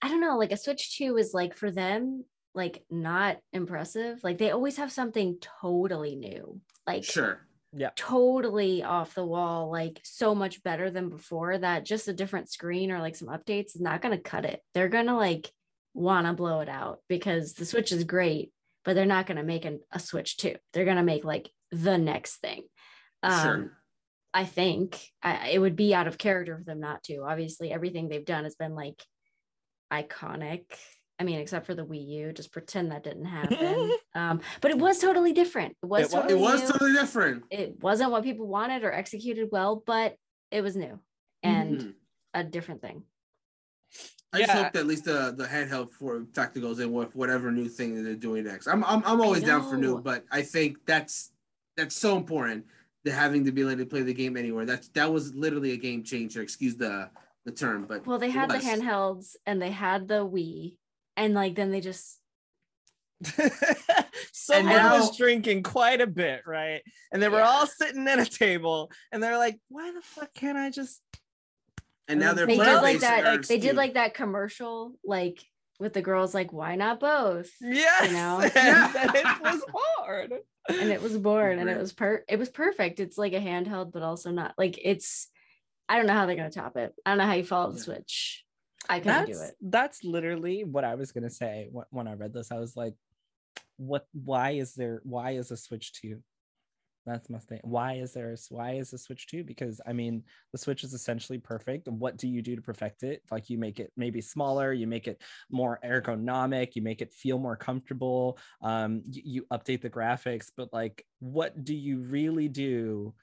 I don't know, like a Switch 2 is like for them, like not impressive. Like they always have something totally new. Like sure. Yeah. totally off the wall, like so much better than before that just a different screen or like some updates is not going to cut it. They're going to like want to blow it out because the Switch is great, but they're not going to make an, a Switch 2. They're going to make like the next thing. Um, Sure. I think I, it would be out of character for them not to. Obviously, everything they've done has been like iconic. I mean, except for the Wii U, just pretend that didn't happen. [laughs] um, but it was totally different. It was It was. totally It was totally different. it wasn't what people wanted or executed well, but it was new and Mhm. a different thing. I just hope that at least the the handheld form factor goes in with whatever new thing that they're doing next. I'm I'm, I'm always down for new, but I think that's that's so important. The having to be able to play the game anywhere. That's that was literally a game changer. Excuse the the term, but Well, they it had the was. handhelds and they had the Wii, and like then they just [laughs] Someone now- was drinking quite a bit, right? And they were Yeah. all sitting at a table, and they're like, "Why the fuck can't I just?" And now mm, they're they did like that. based they did like that commercial, like with the girls, like why not both? Yes, know? [laughs] and Yeah. it was hard. and it was born and it was per it was perfect it's like a handheld but also not like it's i don't know how they're going to top it i don't know how you follow the switch i couldn't That's do it that's literally what I was gonna say when, when I read this. I was like, "What? Why is there? Why is a Switch two? That's my thing. Why is there? a Why is a Switch two? Because I mean, the Switch is essentially perfect. What do you do to perfect it? Like you make it maybe smaller, you make it more ergonomic, you make it feel more comfortable. Um, you, you update the graphics, but like, what do you really do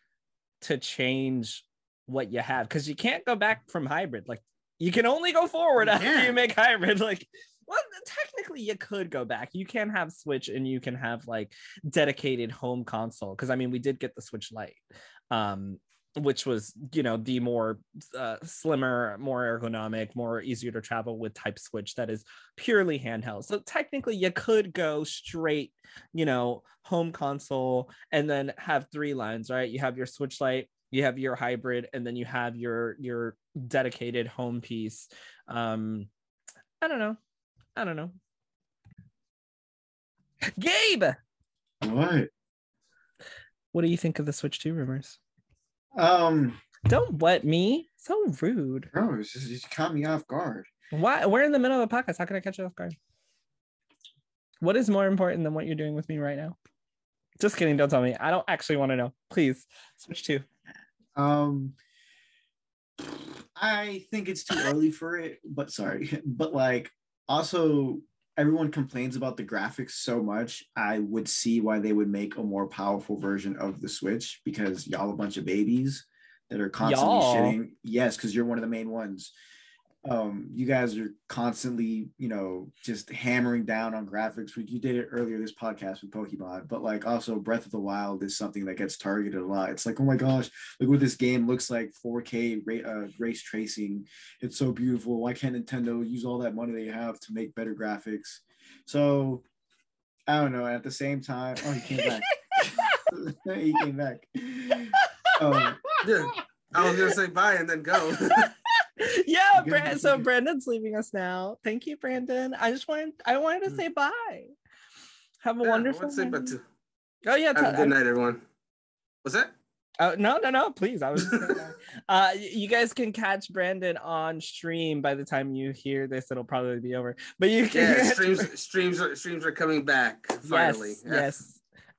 to change what you have? Because you can't go back from hybrid. Like you can only go forward You after you make hybrid. [laughs] Like, well, technically you could go back. You can have Switch and you can have like dedicated home console. Because I mean, we did get the Switch Lite, um, which was you know the more uh, slimmer, more ergonomic, more easier to travel with type Switch that is purely handheld. So technically, you could go straight, you know, home console and then have three lines, right? You have your Switch Lite, you have your hybrid, and then you have your your dedicated home piece. Um, I don't know. I don't know. Gabe, What? what do you think of the Switch 2 rumors? Um, Don't wet me. So rude. bro, it's just, you caught me off guard. Why? We're in the middle of a podcast. How can I catch you off guard? What is more important than what you're doing with me right now? Just kidding. Don't tell me. I don't actually want to know. Please switch to. Um, I think it's too early for it, but sorry, [laughs] but like also everyone complains about the graphics so much. I would see why they would make a more powerful version of the Switch because y'all a bunch of babies that are constantly Y'all? shitting. Yes, because you're one of the main ones. Um, you guys are constantly, you know, just hammering down on graphics. We- You did it earlier this podcast with Pokemon, but like also Breath of the Wild is something that gets targeted a lot. It's like, oh my gosh, look what this game looks like 4K ra- uh, ray tracing. It's so beautiful. Why can't Nintendo use all that money they have to make better graphics? So I don't know. At the same time, oh, he came back. [laughs] he came back. [laughs] Um, Yeah. I was gonna say bye and then go. [laughs] [laughs] yeah, Brand- so. Brandon's leaving us now. Thank you, Brandon. I just wanted I wanted to Mm. say bye. Have a Yeah, wonderful say night. but to Oh yeah, have a good night, everyone. What's that? Oh no, no, no! Please, I was just [laughs] uh, you guys can catch Brandon on stream. By the time you hear this, it'll probably be over. But you can. Yeah, [laughs] streams streams are streams are coming back finally. Yes, yes.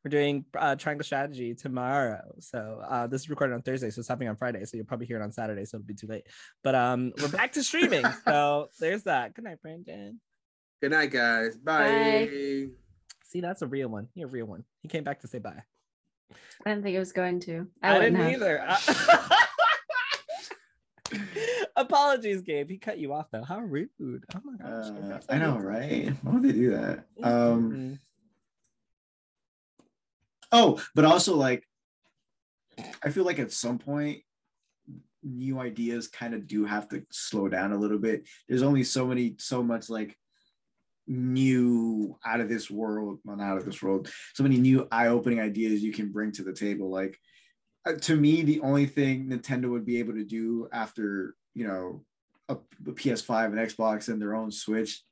We're doing uh, Triangle Strategy tomorrow. So uh, this is recorded on Thursday, so it's happening on Friday. So you'll probably hear it on Saturday, so it'll be too late. But um, we're back to streaming. so [laughs] there's that. Good night, Brandon. Good night, guys. Bye. Bye. See, that's a real one. You're a real one. He came back to say bye. i didn't think it was going to I, didn't have. either. [laughs] Apologies, Gabe. He cut you off though. How rude. Oh my gosh. Uh, I know, right? Why would they do that? Um, Mhm. Oh, but also like I feel like at some point new ideas kind of do have to slow down a little bit. There's only so many so much like new out of this world, well, not out of this world, so many new eye-opening ideas you can bring to the table. Like uh, to me, the only thing Nintendo would be able to do after, you know, a, a PS5 and Xbox and their own Switch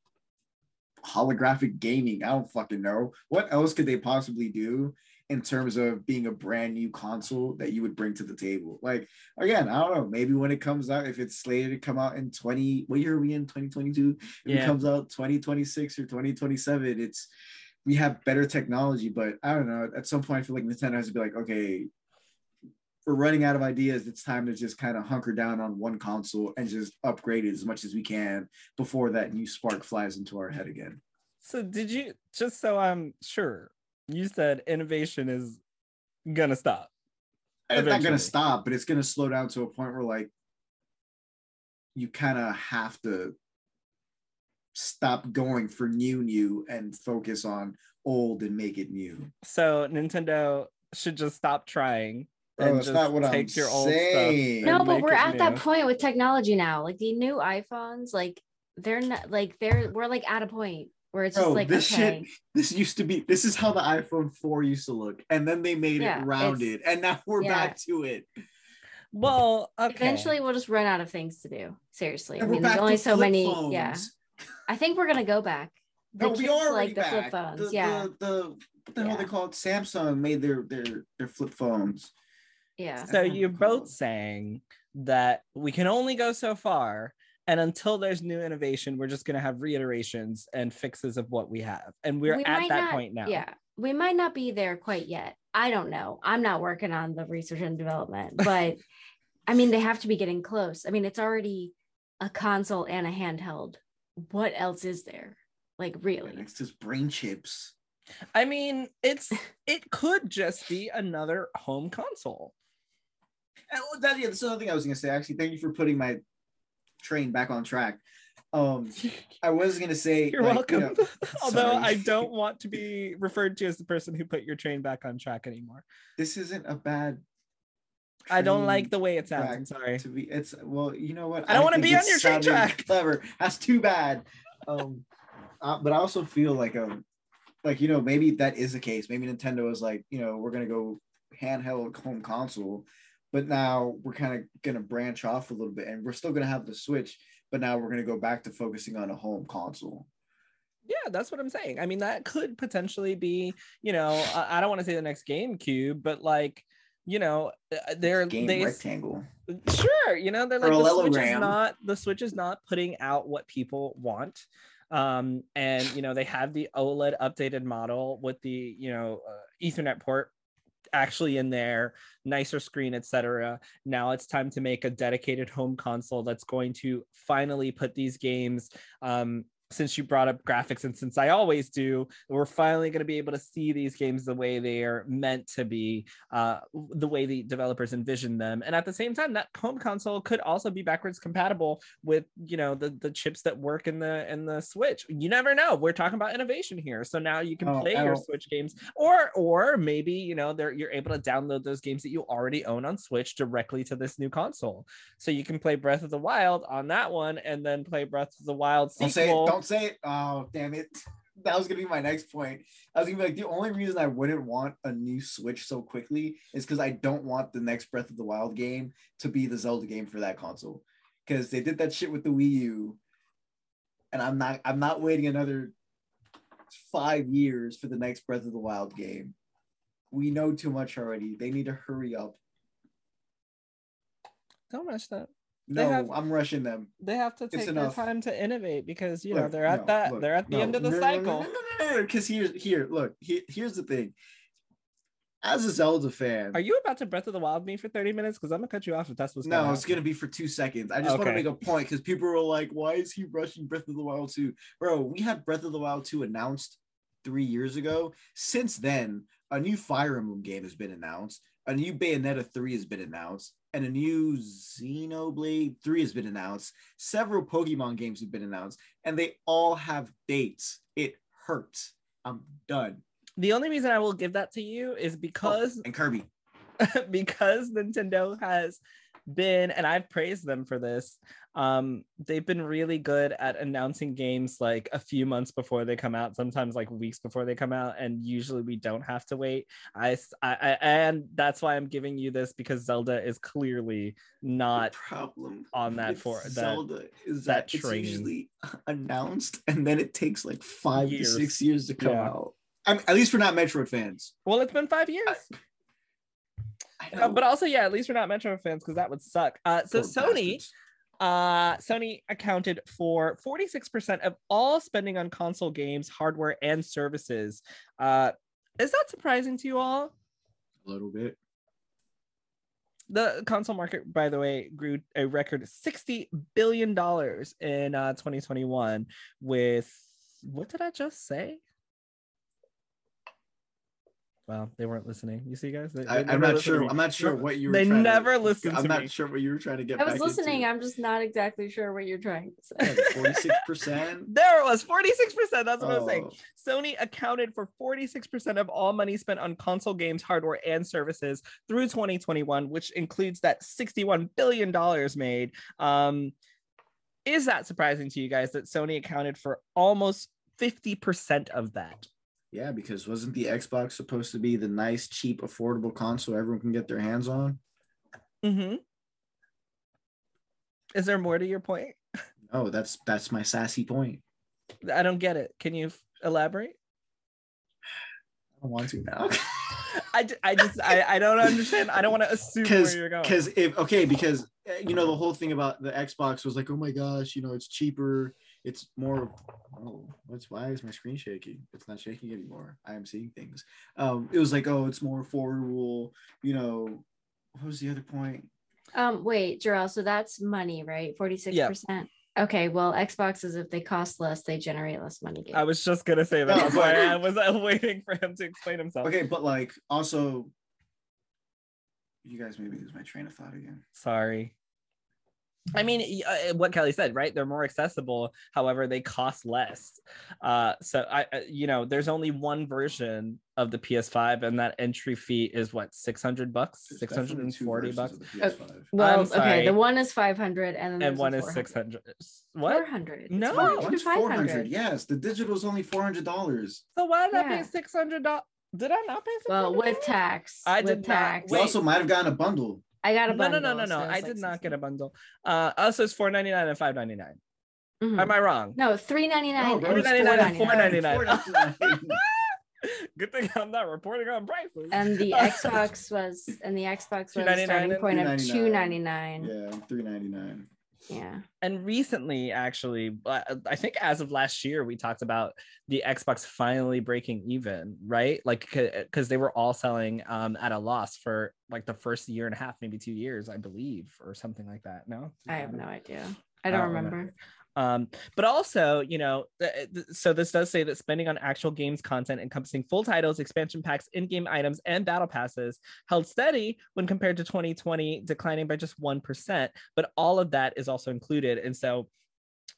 holographic gaming. I don't fucking know. What else could they possibly do? In terms of being a brand new console that you would bring to the table. Like again, I don't know, maybe when it comes out, if it's slated to come out in 20, what year are we in? 2022? If Yeah. it comes out 2026 or 2027, it's we have better technology, but I don't know. At some point, I feel like Nintendo has to be like, okay, we're running out of ideas. It's time to just kind of hunker down on one console and just upgrade it as much as we can before that new spark flies into our head again. So did you just so I'm sure you said innovation is gonna stop. And it's not gonna stop, but it's gonna slow down to a point where like you kind of have to stop going for new new and focus on old and make it new. So Nintendo should just stop trying Bro, and that's just not what take I'm your old saying. stuff. no but we're it at that point with technology now like the new iphones like they're not like they're we're like at a point where it's just Bro, like this okay shit, this used to be, this is how the iPhone 4 used to look. And then they made Yeah, it rounded. And now we're yeah. back to it. Well, okay. eventually we'll just run out of things to do seriously i And we're mean there's only so many phones. yeah i think we're gonna go back the No, we are already like the back. flip phones The, yeah The, the, what the hell they called? Samsung made their their their flip phones. yeah so you're I'm both saying that we can only go so far and until there's new innovation we're just going to have reiterations and fixes of what we have and we're We at that not- point now Yeah, we might not be there quite yet. I don't know. I'm not working on the research and development, [laughs] but I mean, they have to be getting close. I mean, it's already a console and a handheld. What else is there? Like, really? Next is brain chips. i mean it's [laughs] it could just be another home console And that, yeah, that's another thing I was gonna say. Actually, thank you for putting my train back on track. Um, I was gonna say [laughs] you're like, you welcome know- [laughs] although i don't want to be referred to as the person who put your train back on track anymore this isn't a bad. i don't like the way it sounds i'm sorry To be, it's well, you know what? I don't wanna be on your train track. Clever. That's too bad. Um, uh, but I also feel like um, like you know, maybe that is the case. Maybe Nintendo is like, you know, we're gonna go handheld home console, but now we're kind of gonna branch off a little bit, and we're still gonna have the Switch, but now we're gonna go back to focusing on a home console. Yeah, that's what I'm saying. I mean, that could potentially be, you know, I, I don't want to say the next GameCube, but like, you know, uh, they're Game they rectangle. sure, you know, they're like the Switch is not the Switch is not putting out what people want. Um, and you know, they have the OLED updated model with the, you know, uh, Ethernet port actually in there, nicer screen, etc. Now it's time to make a dedicated home console that's going to finally put these games um since you brought up graphics and since I always do, we're finally going to be able to see these games the way they are meant to be, uh, the way the developers envision them. And at the same time, that home console could also be backwards compatible with, you know, the the chips that work in the in the Switch. You never know. We're talking about innovation here, so now you can Oh, play your Switch games, or or maybe you know they're you're able to download those games that you already own on Switch directly to this new console. So you can play Breath of the Wild on that one, and then play Breath of the Wild Don't say it. sequel. Don't say it. Oh, damn it. [laughs] That was gonna be my next point. I was gonna be like, the only reason I wouldn't want a new Switch so quickly is because I don't want the next Breath of the Wild game to be the Zelda game for that console. Because they did that shit with the Wii U, and I'm not. I'm not waiting another five years for the next Breath of the Wild game. We know too much already. They need to hurry up. Don't rush that. No, have- I'm rushing them. They have to take their time to innovate because you know they're at no, that look, they're at the no, end of the no, no, cycle. No, no, no, Because here's here, look, here, here's the thing. As a Zelda fan, Are you about to Breath of the Wild me for 30 minutes? Because I'm gonna cut you off if that's what's no, going it's gonna be for two seconds. I just want to make a point because people were like, "Why is he rushing Breath of the Wild 2? Bro, we had Breath of the Wild 2 announced three years ago. Since then, a new Fire Emblem game has been announced, a new Bayonetta 3 has been announced, and a new Xenoblade 3 has been announced. Several Pokemon games have been announced, and they all have dates. It hurts. I'm done. The only reason I will give that to you is oh, because And Kirby. [laughs] because Nintendo has been and I've praised them for this. Um, they've been really good at announcing games like a few months before they come out, sometimes like weeks before they come out, and usually we don't have to wait. I and that's why I'm giving you this because Zelda is clearly not problem on that for- that- Zelda is that that, it's usually [laughs] announced and then it takes like five Years. to six years to come Yeah. out. I mean, at least we're not Metroid fans. Well, it's been five years. I Uh, but also, yeah, at least we're not Metro fans because that would suck. Uh, so Poor Sony, bastards. Uh, Sony accounted for 46% of all spending on console games, hardware, and services. Uh, is that surprising to you all? a little bit. The console market, by the way, grew a record 60 billion dollars in uh, 2021. With what did I just say? Well, they weren't listening. You see, guys. They, I, they I'm not sure. I'm not sure what you. Were They trying to- never listen I'm to not me. sure what you were trying to get. I was back listening. Into. I'm just not exactly sure what you're trying to say. [laughs] Forty six percent. There it was, 46%. That's what I was saying. Oh. Sony accounted for 46% of all money spent on console games, hardware, and services through 2021, which includes that $61 billion made. Um, is that surprising to you guys that Sony accounted for almost 50% of that? Yeah, because wasn't the Xbox supposed to be the nice, cheap, affordable console everyone can get their hands on? Mm-hmm. Is there more to your point? No, that's that's my sassy point. I don't get it. Can you elaborate? I don't want to [laughs] now. I, I just I, I don't understand. I don't want to assume where because you're going. because if okay because uh, you know the whole thing about the Xbox was like oh my gosh you know it's cheaper it's more oh what's why is my screen shaking it's not shaking anymore I am seeing things um it was like oh it's more affordable you know what was the other point Um, wait, Jarrell, so that's money, right? 46%. Okay, well, Xboxes, if they cost less, they generate less money. I was just gonna say that. No, why but- I was waiting for him to explain himself. okay but like also you guys maybe lose my train of thought again Sorry. I mean, uh, what Kelly said, right? They're more accessible. However, they cost less. Uh, so I, uh, you know, there's only one version of the PS5, and that entry fee is what 600 bucks, 640 bucks, versions the PS5. well, I'm sorry. okay, the one is 500 and then and one is 600. What? 400. No. 400 to One's 400 yes the digital is only $400 So why did I pay 600 dollars? Did I not pay 600 Well, with tax. I with did not. tax. you Wait. also might have gotten a bundle I got a bundle. No, no, no, no, no. so I it's did like not get a bundle. Uh, also, it's 4.99 and 5.99. Mhm. Am I wrong? No, 399 Oh, and bro, it's $4.99 499. and [laughs] $4.99. [laughs] $4.99. Good thing I'm not reporting on prices. And the [laughs] Xbox was and the Xbox was a $2.99 starting point of $2.99. 299. yeah 399 Yeah. and recently actually uh, i think as of last year we talked about the xbox finally breaking even right like because they were all selling um at a loss for like the first year and a half maybe two years i believe or something like that no I have no idea. I I don't don't remember. remember. Um, but also, you know, th- th- so this does say that spending on actual games content encompassing full titles, expansion packs, in-game items, and battle passes held steady when compared to 2020, declining by just 1%. But all of that is also included. And so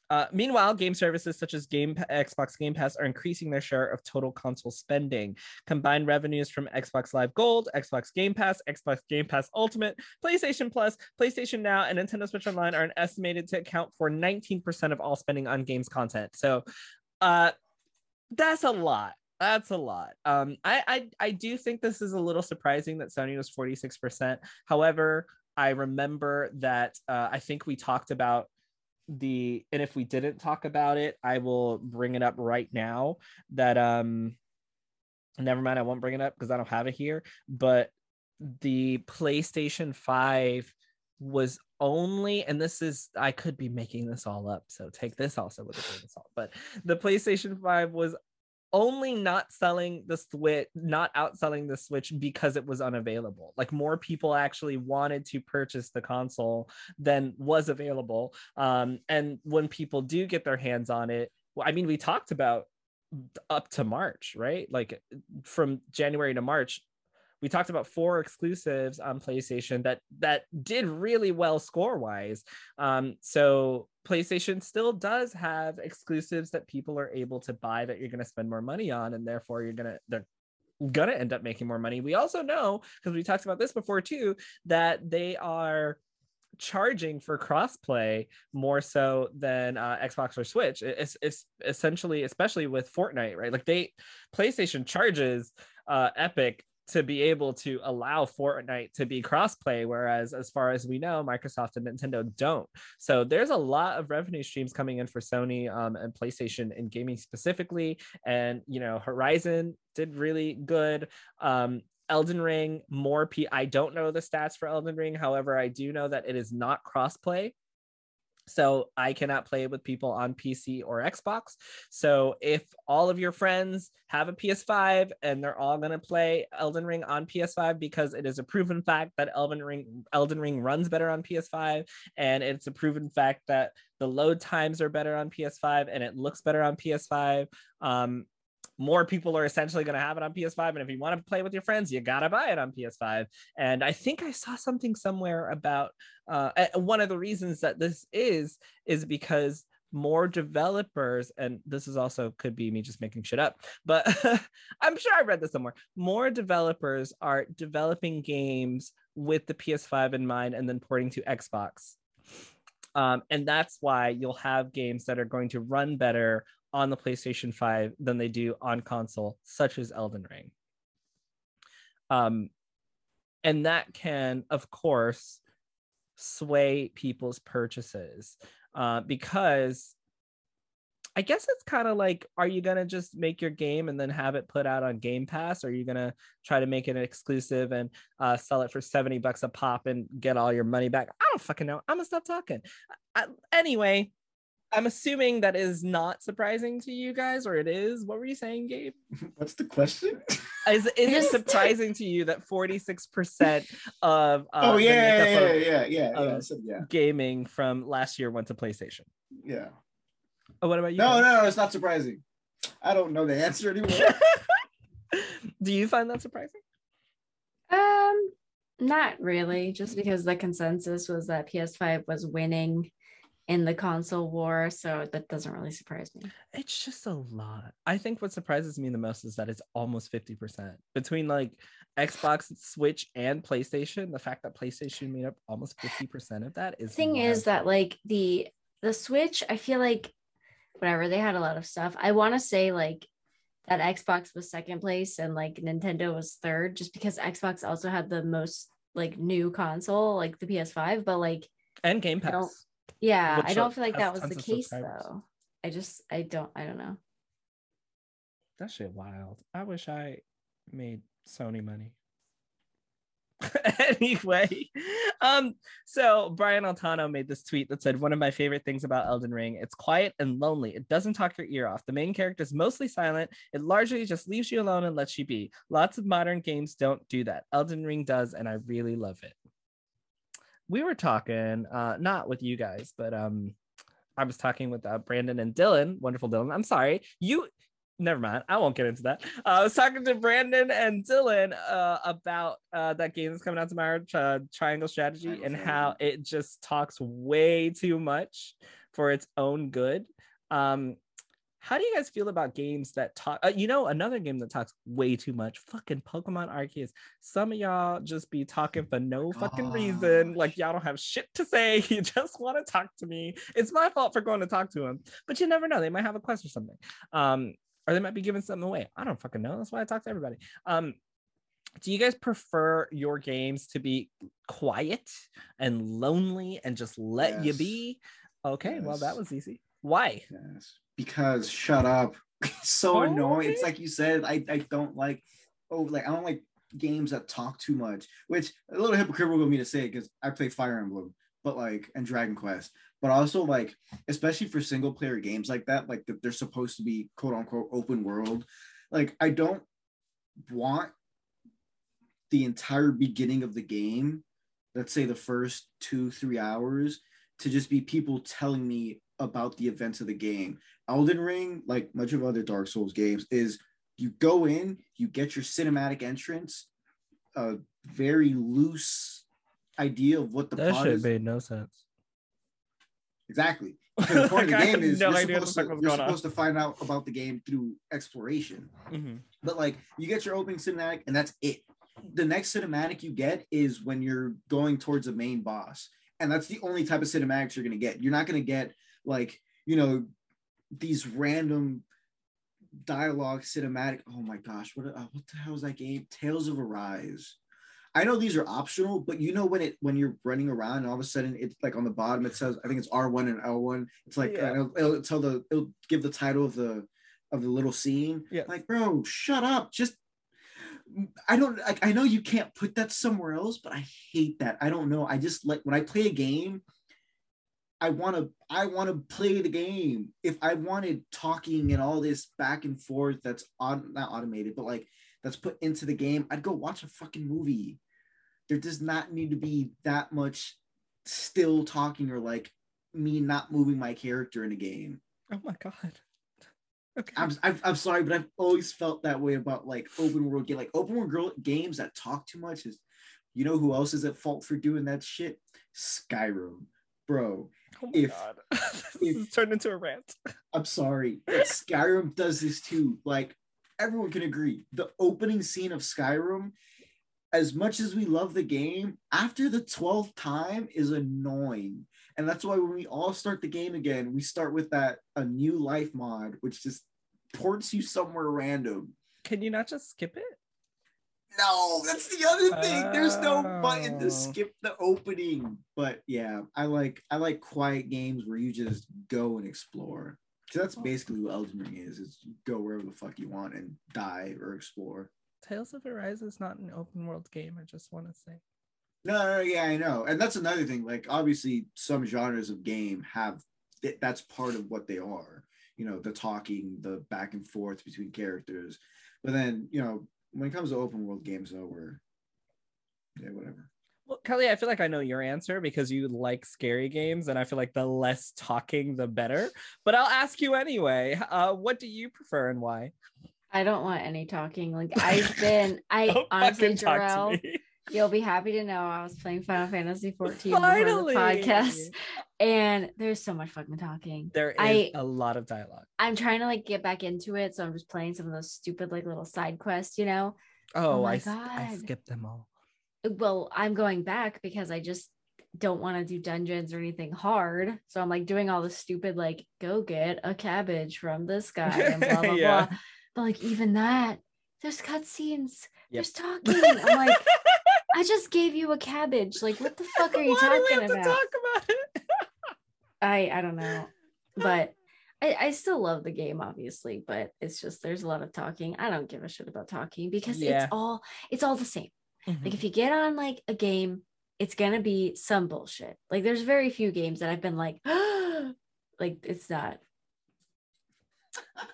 uh, meanwhile, game services such as Game Xbox Game Pass are increasing their share of total console spending. Combined revenues from Xbox Live Gold, Xbox Game Pass, Xbox Game Pass Ultimate, PlayStation Plus, PlayStation Now, and Nintendo Switch Online are estimated to account for 19% of all spending on games content. So, uh, that's a lot. That's a lot. Um, I, I I do think this is a little surprising that Sony was 46%. However, I remember that uh, I think we talked about the and if we didn't talk about it, I will bring it up right now that um never mind, I won't bring it up because I don't have it here, but the PlayStation 5 was only and this is I could be making this all up, so take this also with a grain of salt, but the PlayStation 5 was only not selling the switch not outselling the switch because it was unavailable like more people actually wanted to purchase the console than was available um and when people do get their hands on it i mean we talked about up to march right like from january to march we talked about four exclusives on PlayStation that that did really well score wise. Um, so PlayStation still does have exclusives that people are able to buy that you're going to spend more money on, and therefore you're gonna they're gonna end up making more money. We also know because we talked about this before too that they are charging for crossplay more so than uh, Xbox or Switch. It- It's, it's essentially, especially with Fortnite, right? Like they PlayStation charges uh, Epic to be able to allow Fortnite to be crossplay, whereas as far as we know, Microsoft and Nintendo don't. So there's a lot of revenue streams coming in for Sony um, and PlayStation in gaming specifically. And you know, Horizon did really good. Um, Elden Ring, more P. I don't know the stats for Elden Ring. However, I do know that it is not crossplay. So I cannot play it with people on PC or Xbox. So if all of your friends have a PS5 and they're all going to play Elden Ring on PS5 because it is a proven fact that Elden Ring Elden Ring runs better on PS5 and it's a proven fact that the load times are better on PS5 and it looks better on PS5. Um, more people are essentially going to have it on PS5. And if you want to play with your friends, you got to buy it on PS5. And I think I saw something somewhere about uh, one of the reasons that this is, is because more developers, and this is also could be me just making shit up, but [laughs] I'm sure I read this somewhere. More developers are developing games with the PS5 in mind and then porting to Xbox. Um, and that's why you'll have games that are going to run better on the PlayStation 5 than they do on console, such as Elden Ring. Um, and that can, of course, sway people's purchases uh, because I guess it's kind of like, are you gonna just make your game and then have it put out on Game Pass? Or are you gonna try to make it an exclusive and uh, sell it for 70 bucks a pop and get all your money back? I don't fucking know. I'm gonna stop talking. I, anyway, I'm assuming that is not surprising to you guys, or it is. What were you saying, Gabe? [laughs] What's the question? [laughs] Is, is it surprising to you that 46% of uh, oh yeah yeah yeah, of, yeah yeah yeah, of so, yeah gaming from last year went to PlayStation? yeah Oh, what about you? no guys? no no it's not surprising I don't know the answer anymore [laughs] Do you find that surprising? Um, not really. Just because the consensus was that PS5 was winning in the console war, so that doesn't really surprise me. It's just a lot. I think what surprises me the most is that it's almost 50% between like Xbox, Switch, and PlayStation. The fact that PlayStation made up almost 50% of that is the thing is that like the the Switch, I feel like whatever they had a lot of stuff. I want to say like that Xbox was second place and like Nintendo was third, just because Xbox also had the most like new console, like the PS5. But like, and Game Pass. Yeah, I don't feel like that was the case though. I just, I don't, I don't know. That shit wild. I wish I made Sony money. [laughs] anyway, um, so Brian Altano made this tweet that said, One of my favorite things about Elden Ring, it's quiet and lonely. It doesn't talk your ear off. The main character is mostly silent. It largely just leaves you alone and lets you be. Lots of modern games don't do that. Elden Ring does, and I really love it. We were talking, uh, not with you guys, but um, I was talking with uh, Brandon and Dylan, wonderful Dylan. I'm sorry, you. Never mind. I won't get into that. Uh, I was talking to Brandon and Dylan uh, about uh, that game that's coming out tomorrow, uh, Triangle Strategy, Triangle and Strategy. how it just talks way too much for its own good. Um, how do you guys feel about games that talk? Uh, you know, another game that talks way too much. Fucking Pokemon Arceus. Some of y'all just be talking for no fucking reason. Like y'all don't have shit to say. [laughs] You just want to talk to me. It's my fault for going to talk to them, but you never know. They might have a quest or something. Um, or they might be giving something away. I don't fucking know. That's why I talk to everybody. Um, do you guys prefer your games to be quiet and lonely and just let you be? Okay, well that was easy. Why? Yes, because shut up. [laughs] It's so Oh, annoying. It's like you said. I, I don't like oh like I don't like games that talk too much. Which a little hypocritical of me to say because I play Fire Emblem, but like and Dragon Quest. But also like especially for single player games like that, like they're supposed to be quote unquote open world. Like I don't want the entire beginning of the game, let's say the first two three hours, to just be people telling me about the events of the game. Elden Ring, like much of other Dark Souls games, is you go in, you get your cinematic entrance, a very loose idea of what the that plot shit is. made no sense. Exactly. [laughs] The point of the game is no you're, idea what the supposed, to, you're supposed to find out about the game through exploration. Mhm. But like you get your opening cinematic, and that's it. The next cinematic you get is when you're going towards the main boss, and that's the only type of cinematics you're gonna get. You're not gonna get like you know these random dialogue cinematic. Oh my gosh, what uh, what the hell is that game? Tales of Arise. I know these are optional, but you know when it when you're running around and all of a sudden it's like on the bottom it says I think it's R one and L one. It's like Yeah. uh, it'll, it'll tell the it'll give the title of the of the little scene. yeah Like, bro, shut up. Just I don't like I know you can't put that somewhere else, but I hate that. I don't know. I just like when I play a game, I want to I want to play the game. If I wanted talking and all this back and forth that's on not automated, but like that's put into the game, I'd go watch a fucking movie. There does not need to be that much still talking or like me not moving my character in a game. Oh my god. [laughs] Okay. I'm, I'm, I'm sorry, but I've always felt that way about like open world game, like open world girl, games that talk too much. Is you know who else is at fault for doing that shit? Skyrim, bro. Oh my if- god. [laughs] this if- turned into a rant. I'm sorry, Skyrim does this too. Like everyone can agree, the opening scene of Skyrim, as much as we love the game, after the twelfth time is annoying. And that's why when we all start the game again, we start with that a new life mod, which just ports you somewhere random. Can you not just skip it? No, that's the other thing. There's no button Oh. to skip the opening. But yeah, I like I like quiet games where you just go and explore. Cause that's basically what Elden Ring is: is go wherever the fuck you want and die or explore. Tales of Arise is not an open world game. I just want to say. No, no, no, yeah, I know, and that's another thing. Like, obviously, some genres of game have that's part of what they are. You know, the talking, the back and forth between characters. But then, you know, when it comes to open world games, though, we're yeah, whatever. Well, Kelly, I feel like I know your answer because you like scary games, and I feel like the less talking, the better. But I'll ask you anyway. Uh, what do you prefer and why? I don't want any talking. Like [laughs] I've been, I Don't honestly, fucking talk Jarrell, to me. You'll be happy to know I was playing Final Fantasy 14 before Finally, the podcast, and there's so much fucking talking. There is I- a lot of dialogue. I'm trying to like get back into it, so I'm just playing some of those stupid like little side quests, you know. Oh, oh my I, s- I God. skipped them all. Well, I'm going back because I just don't want to do dungeons or anything hard. So I'm like doing all the stupid like go get a cabbage from this guy and blah blah [laughs] Yeah. blah. But like even that, there's cutscenes, Yep. there's talking. I'm like, [laughs] I just gave you a cabbage. Like, what the [laughs] fuck are you Why do we talking have to about? talk about it? [laughs] I I don't know, but I, I still love the game, obviously. But it's just there's a lot of talking. I don't give a shit about talking because Yeah. it's all it's all the same. Mm-hmm. Like if you get on like a game, it's gonna be some bullshit. Like there's very few games that I've been like, [gasps] like it's not.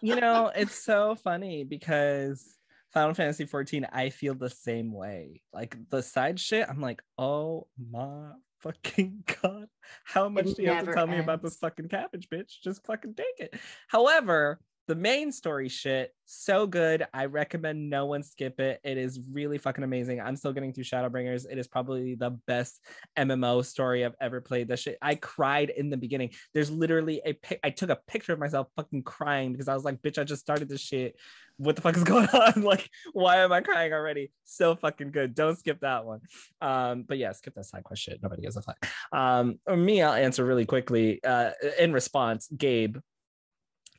you know, it's so funny because Final Fantasy 14, I feel the same way. Like the side shit, I'm like, oh my fucking [laughs] god, how much It do you have to tell me about this fucking cabbage, bitch? Just fucking take it. However, the main story shit, so good. I recommend no one skip it. It is really fucking amazing. I'm still getting through Shadowbringers. It is probably the best MMO story I've ever played. That shit, I cried in the beginning. There's literally a pic. I took a picture of myself fucking crying because I was like, bitch, I just started this shit. What the fuck is [laughs] going on? Like, why am I crying already? So fucking good. Don't skip that one. Um, but yeah, skip that side quest shit. Nobody gives a fuck. Um, or me, I'll answer really quickly. Uh, in response, Gabe,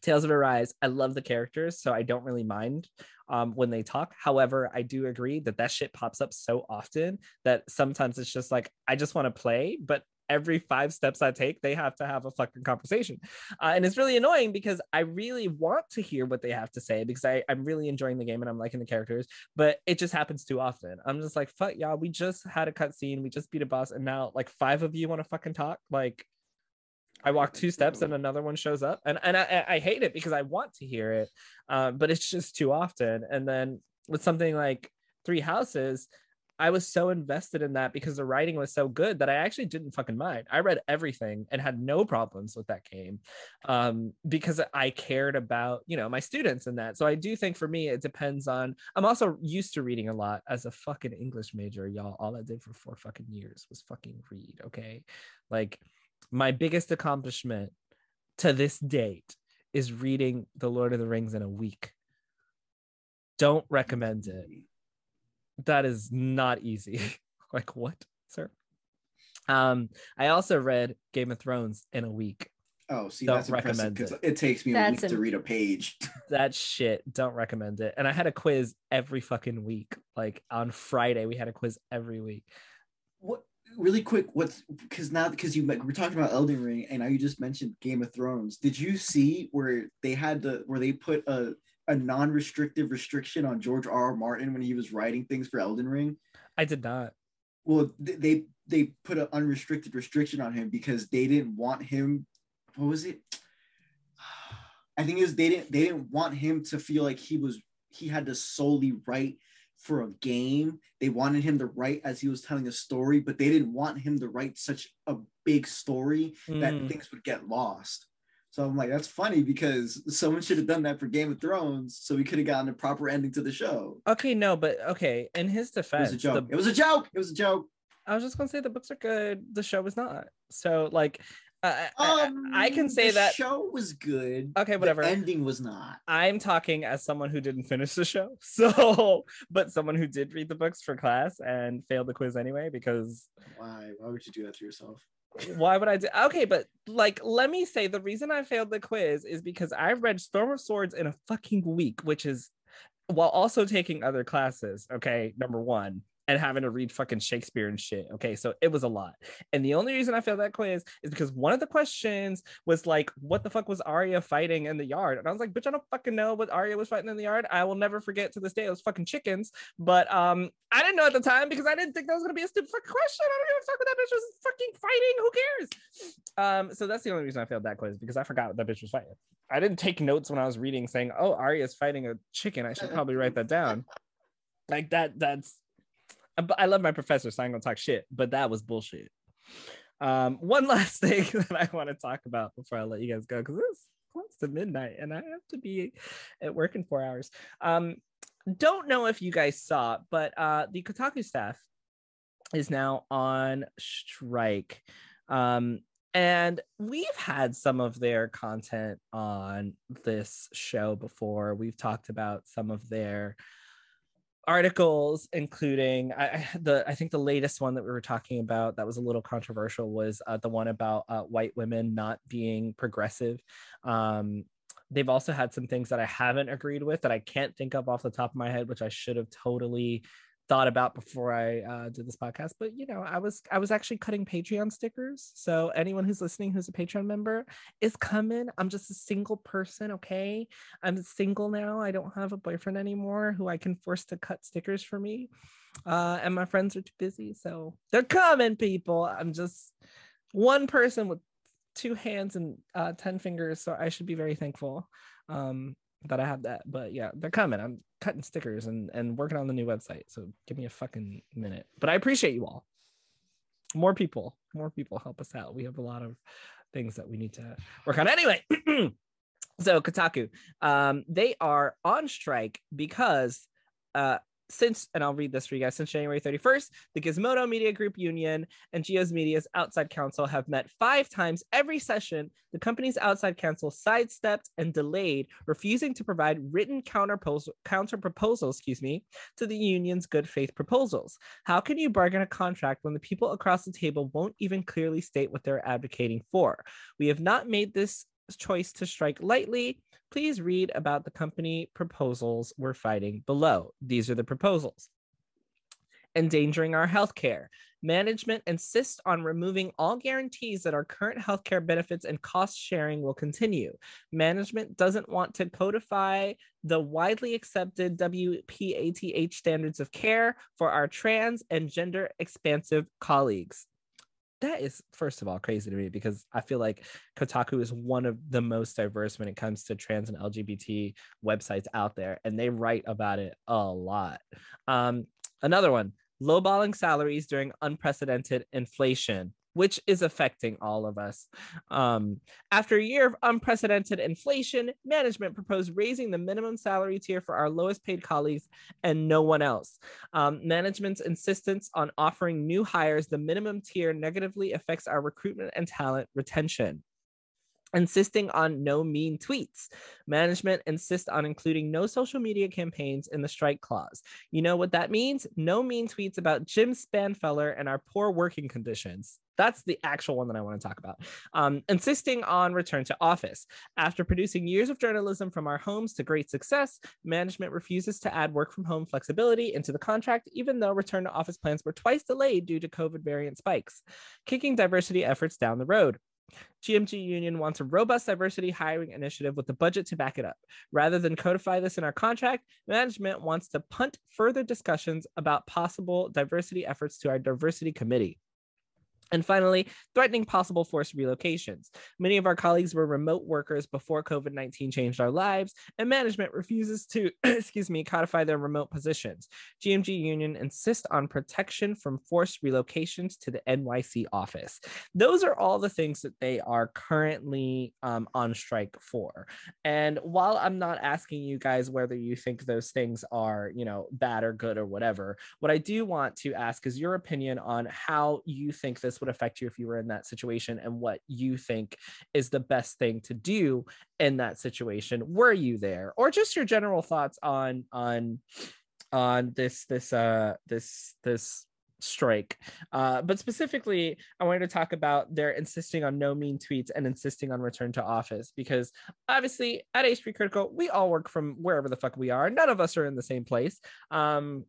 Tales of Arise. I love the characters, so I don't really mind um, when they talk. However, I do agree that that shit pops up so often that sometimes it's just like I just want to play, but every five steps I take, they have to have a fucking conversation, uh, and it's really annoying because I really want to hear what they have to say because I, I'm really enjoying the game and I'm liking the characters, but it just happens too often. I'm just like, fuck y'all, we just had a cutscene, we just beat a boss, and now like five of you want to fucking talk, like. I walk two steps and another one shows up, and and I, I hate it because I want to hear it, um, but it's just too often. And then with something like Three Houses, I was so invested in that because the writing was so good that I actually didn't fucking mind. I read everything and had no problems with that game um, because I cared about you know my students and that. So I do think for me it depends on. I'm also used to reading a lot as a fucking English major, y'all. All I did for four fucking years was fucking read. Okay, like my biggest accomplishment to this date is reading The Lord of the Rings in a week. Don't recommend it. That is not easy. [laughs] like what, sir? Um, I also read Game of Thrones in a week. Oh, see, Don't that's impressive recommend because it. it. takes me a That's week to read a page. [laughs] that shit don't recommend it and i had a quiz every fucking week like on friday we had a quiz every week what really quick? What's because now because you we're talking about Elden Ring and now you just mentioned Game of Thrones. Did you see where they had the where they put a a non-restrictive restriction on George R. R. Martin when he was writing things for Elden Ring? i did not Well, they they put an unrestricted restriction on him because they didn't want him. What was it? [sighs] I think is they didn't they didn't want him to feel like he was he had to solely write for a game. They wanted him to write as he was telling a story, but they didn't want him to write such a big story that Mm. things would get lost. So I'm like, that's funny because someone should have done that for Game of Thrones, so we could have gotten a proper ending to the show. okay no but okay in his defense, It was a joke. the- it was a joke. It was a joke. i was just gonna say the books are good the show was not so like I, I- Um, I can say that the show was good. Okay, The whatever. ending was not. I'm talking as someone who didn't finish the show. [laughs] So, but someone who did read the books for class and failed the quiz anyway, because Why? Why would you do that to yourself? why would I do? Okay, but like, let me say the reason I failed the quiz is because I read Storm of Swords in a fucking week, which is while also taking other classes. Okay, number one. And having to read fucking Shakespeare and shit. Okay, so it was a lot. And the only reason I failed that quiz is because one of the questions was like, what the fuck was Arya fighting in the yard? And I was like, bitch, I don't fucking know what Arya was fighting in the yard. I will never forget to this day. It was fucking chickens. But um, I didn't know at the time because I didn't think that was gonna be a stupid fucking question. I don't give a fuck what that bitch was fucking fighting. Who cares? Um, so that's the only reason I failed that quiz because I forgot what that bitch was fighting. I didn't take notes when I was reading saying, oh, Arya's fighting a chicken. I should probably write that down. Like that, that's I love my professor, so I'm gonna talk shit, but that was bullshit. Um, one [laughs] last thing that I want to talk about before I let you guys go, because it's close to midnight and I have to be at work in four hours. Um, don't know if you guys saw, but uh, the Kotaku staff is now on strike. Um, and we've had some of their content on this show before. We've talked about some of their articles including I, the i think the latest one that we were talking about that was a little controversial was uh, the one about uh, white women not being progressive. Um they've also had some things that i haven't agreed with that i can't think of off the top of my head which i should have totally thought about before i uh, did this podcast but you know i was i was actually cutting patreon stickers so anyone who's listening who's a patreon member is coming i'm just a single person okay I'm single now. I don't have a boyfriend anymore who I can force to cut stickers for me. Uh, and my friends are too busy. So they're coming, people. I'm just one person with two hands and uh, 10 fingers. So I should be very thankful um, that I have that. But yeah, they're coming. I'm cutting stickers and, and working on the new website. So give me a fucking minute. But I appreciate you all. More people, more people help us out. We have a lot of things that we need to work on. Anyway. [clears throat] so Kotaku, um, they are on strike because uh, since, and I'll read this for you guys, since January 31st, the Gizmodo Media Group Union and G/O Media's outside counsel have met five times every session. The company's outside counsel sidestepped and delayed, refusing to provide written counter proposals, excuse me, to the union's good faith proposals. How can you bargain a contract when the people across the table won't even clearly state what they're advocating for? We have not made this choice to strike lightly, please read about the company proposals we're fighting below. These are the proposals. Endangering our healthcare. Management insists on removing all guarantees that our current healthcare benefits and cost sharing will continue. Management doesn't want to codify the widely accepted WPATH standards of care for our trans and gender expansive colleagues that is first of all crazy to me because I feel like Kotaku is one of the most diverse when it comes to trans and LGBT websites out there, and they write about it a lot. Um, another one: lowballing salaries during unprecedented inflation, which is affecting all of us. Um, after a year of unprecedented inflation, management proposed raising the minimum salary tier for our lowest paid colleagues and no one else. Um, management's insistence on offering new hires the minimum tier negatively affects our recruitment and talent retention. Insisting on no mean tweets. Management insists on including no social media campaigns in the strike clause. You know what that means? No mean tweets about Jim Spanfeller and our poor working conditions. That's the actual one that I want to talk about. Um, insisting on return to office. After producing years of journalism from our homes to great success, management refuses to add work from home flexibility into the contract, even though return to office plans were twice delayed due to COVID variant spikes, kicking diversity efforts down the road. GMG Union wants a robust diversity hiring initiative with the budget to back it up. Rather than codify this in our contract, management wants to punt further discussions about possible diversity efforts to our diversity committee. And finally, threatening possible forced relocations. Many of our colleagues were remote workers before COVID 19 changed our lives, and management refuses to, [clears throat] excuse me, codify their remote positions. GMG Union insists on protection from forced relocations to the NYC office. Those are all the things that they are currently um, on strike for. And while I'm not asking you guys whether you think those things are, you know, bad or good or whatever, what I do want to ask is your opinion on how you think this would affect you if you were in that situation and what you think is the best thing to do in that situation were you there or just your general thoughts on on on this this uh this this strike. Uh, but specifically, I wanted to talk about their insisting on no mean tweets and insisting on return to office because obviously at HP Critical, we all work from wherever the fuck we are. None of us are in the same place. Um,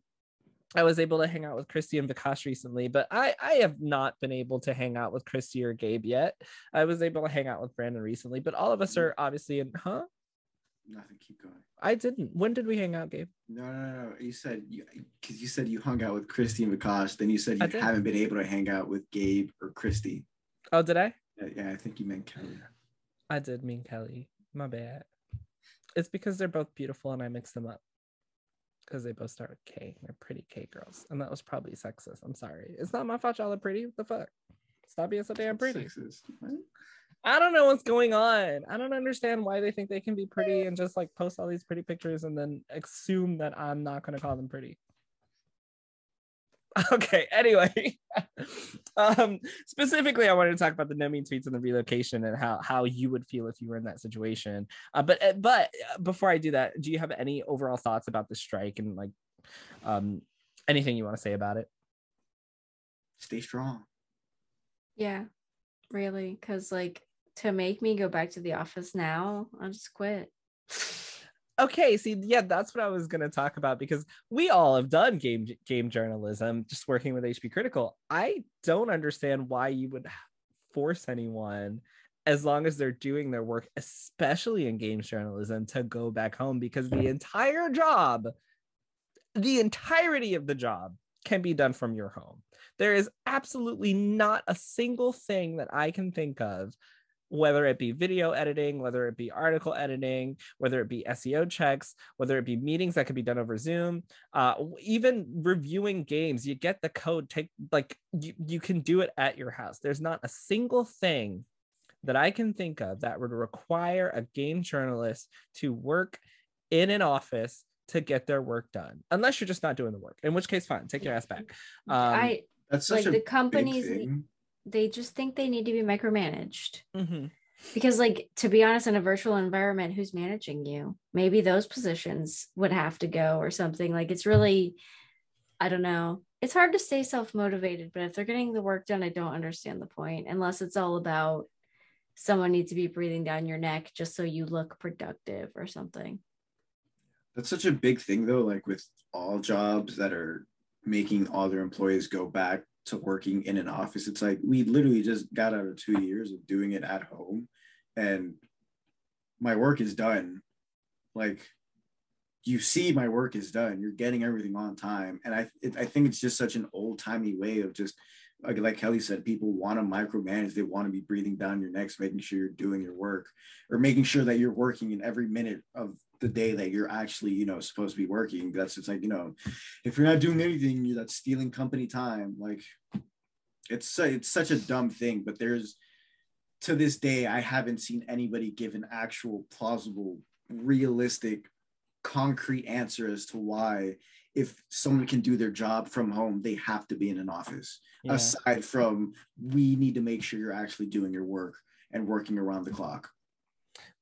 I was able to hang out with Christy and Vikash recently, but I I have not been able to hang out with Christy or Gabe yet. I was able to hang out with Brandon recently, but all of us are obviously in huh? Nothing. Keep going. I didn't. When did we hang out, Gabe? No, no, no. You said you because you said you hung out with Christy and Vikash. Then you said you haven't been able to hang out with Gabe or Christy. Oh, did I? Yeah, yeah, I think you meant Kelly. I did mean Kelly. My bad. It's because they're both beautiful and I mix them up. Because they both start with K. They're pretty K girls. And that was probably sexist. I'm sorry. It's not my fault y'all are pretty. What the fuck? Stop being so damn pretty. Sexist. I don't know what's going on. I don't understand why they think they can be pretty and just like post all these pretty pictures and then assume that I'm not going to call them pretty. [laughs] Okay, anyway. [laughs] um specifically I wanted to talk about the no mean tweets and the relocation and how how you would feel if you were in that situation. Uh, but uh, but uh, before I do that, do you have any overall thoughts about the strike and like um anything you want to say about it? Stay strong. Yeah, really. Because, like, to make me go back to the office now, I'll just quit. Okay see yeah that's what i was going to talk about because we all have done game game journalism just working with hp critical. I don't understand why you would force anyone as long as they're doing their work especially in games journalism to go back home because the entire job the entirety of the job can be done from your home. There is absolutely not a single thing that i can think of whether it be video editing, whether it be article editing, whether it be SEO checks, whether it be meetings that could be done over Zoom, uh, even reviewing games, you get the code, take like you, you can do it at your house. There's not a single thing that I can think of that would require a game journalist to work in an office to get their work done, unless you're just not doing the work, in which case, fine, take your ass back. Um, I That's such like a the big companies. thing. They just think they need to be micromanaged. mhm. because like to be honest in a virtual environment who's managing you maybe those positions would have to go or something like it's really i don't know it's hard to stay self-motivated but if they're getting the work done i don't understand the point unless it's all about someone needs to be breathing down your neck just so you look productive or something That's such a big thing though, like with all jobs that are making all their employees go back to working in an office. It's like we literally just got out of two years of doing it at home and my work is done. Like you see my work is done. You're getting everything on time. And I it, I think it's just such an old timey way of just like, like Kelly said, people want to micromanage. They want to be breathing down your necks, making sure you're doing your work or making sure that you're working in every minute of the day that you're actually, you know, supposed to be working. That's it's like, you know, if you're not doing anything, you're that's stealing company time. Like it's it's such a dumb thing, but there's to this day, I haven't seen anybody give an actual plausible, realistic, concrete answer as to why if someone can do their job from home, they have to be in an office. Yeah. Aside from we need to make sure you're actually doing your work and working around the clock.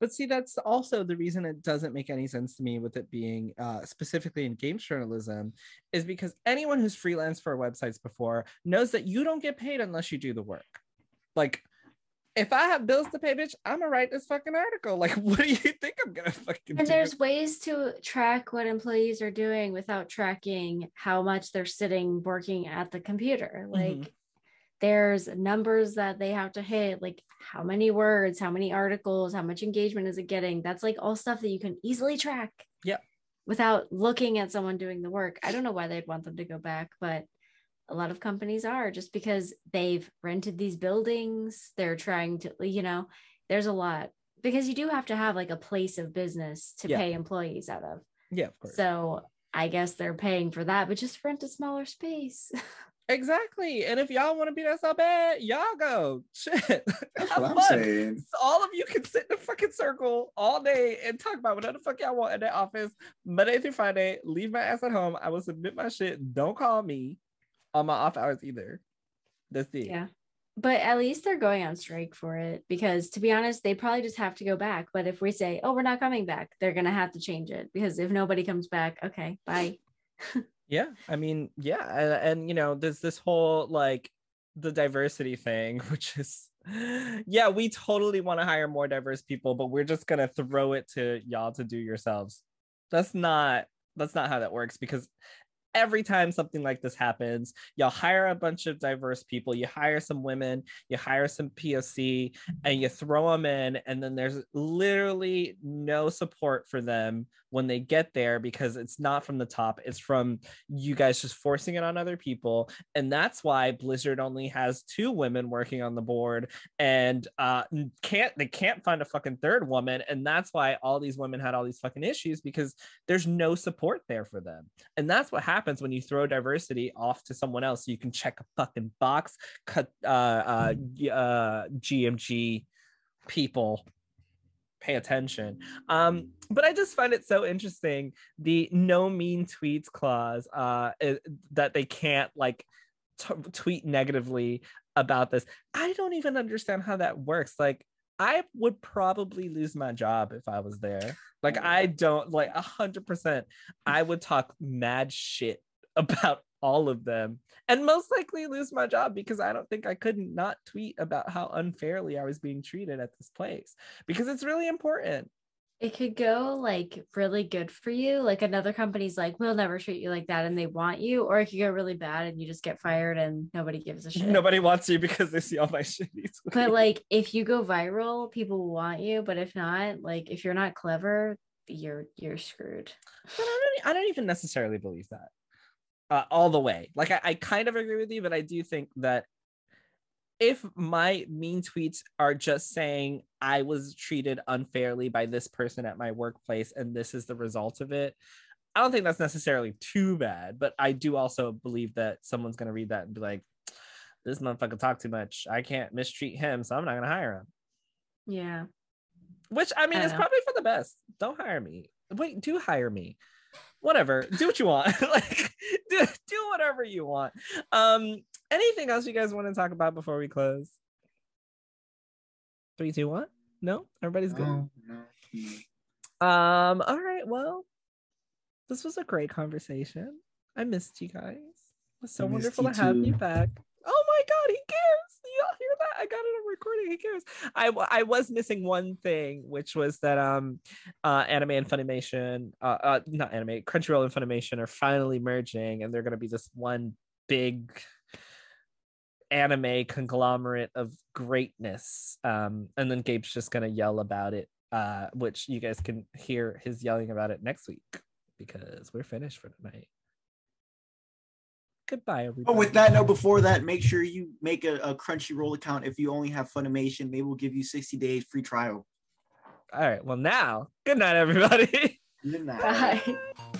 But see, that's also the reason it doesn't make any sense to me with it being uh, specifically in games journalism, is because anyone who's freelanced for websites before knows that you don't get paid unless you do the work. Like, if I have bills to pay, bitch, I'm gonna write this fucking article. [laughs] Like, what do you think I'm gonna fucking do? And do? there's ways to track what employees are doing without tracking how much they're sitting working at the computer. Like Mhm. There's numbers that they have to hit, like how many words, how many articles, how much engagement is it getting? That's like all stuff that you can easily track. Yep. Without looking at someone doing the work. I don't know why they'd want them to go back, but a lot of companies are just because they've rented these buildings. They're trying to, you know, there's a lot because you do have to have like a place of business to Yeah. pay employees out of. yeah, of course. So I guess they're paying for that, but just rent a smaller space. [laughs] Exactly. And if y'all want to be that so bad, y'all go. [laughs] Shit. That's Have what I'm saying. So all of you can sit in a fucking circle all day and talk about whatever the fuck y'all want in that office, Monday through Friday. Leave my ass at home. I will submit my shit. Don't call me on my off hours either. That's it. yeah. But at least they're going on strike for it because to be honest, they probably just have to go back. But if we say, oh, we're not coming back, they're going to have to change it because if nobody comes back, okay, bye. [laughs] Yeah, I mean, yeah, and, and you know, there's this whole like the diversity thing, [laughs] which is yeah, we totally want to hire more diverse people, but we're just gonna throw it to y'all to do yourselves. That's not that's not how that works because every time something like this happens, y'all hire a bunch of diverse people, you hire some women, you hire some POC, and you throw them in, and then there's literally no support for them when they get there because it's not from the top, it's from you guys just forcing it on other people. And that's why Blizzard only has two women working on the board and uh can't they can't find a fucking third woman. And that's why all these women had all these fucking issues because there's no support there for them. And that's what happens when you throw diversity off to someone else. So You can check a fucking box, cut uh uh, uh GMG people pay attention. Um, but I just find it so interesting the no mean tweets clause uh i- that they can't like t- tweet negatively about this. I don't even understand how that works. Like I would probably lose my job if I was there. Like mm. I don't like a hundred percent. I would talk mad shit [laughs] about all of them and most likely lose my job because I don't think I couldn't not tweet about how unfairly I was being treated at this place because it's really important. It could go like really good for you. Like another company's like, we'll never treat you like that and they want you, or it could go really bad and you just get fired and nobody gives a shit. Nobody wants you because they see all my [laughs] shitty tweets. But like if you go viral, people will want you. But if not, like if you're not clever, you're you're screwed. But I don't, I don't even necessarily believe that uh, all the way. Like I, I kind of agree with you, but I do think that if my mean tweets are just saying I was treated unfairly by this person at my workplace and this is the result of it, I don't think that's necessarily too bad. But I do also believe that someone's gonna read that and be like, "This motherfucker talk too much. I can't mistreat him, so I'm not gonna hire him." Yeah. Which I mean I is know. probably for the best. Don't hire me. Wait, do hire me. Whatever. Do what you want. [laughs] like [laughs] do, do whatever you want. Um, anything else you guys want to talk about before we close? Three, two, one. No, everybody's good. No, no, no. Um, all right, well, this was a great conversation. I missed you guys. It was so wonderful to have you back. Oh my god, he cares. Y'all hear that? I got it on recording. He cares. I I was missing one thing, which was that um uh anime and Funimation, uh, uh not anime, Crunchyroll and Funimation are finally merging and they're gonna be this one big anime conglomerate of greatness. Um, and then Gabe's just gonna yell about it, uh, which you guys can hear his yelling about it next week because we're finished for tonight. Goodbye, everybody. Oh, with that note, before that, make sure you make a, a Crunchyroll account. If you only have Funimation, they will give you 60 days free trial. All right. Well, now, good night, everybody. Good night. Bye. [laughs]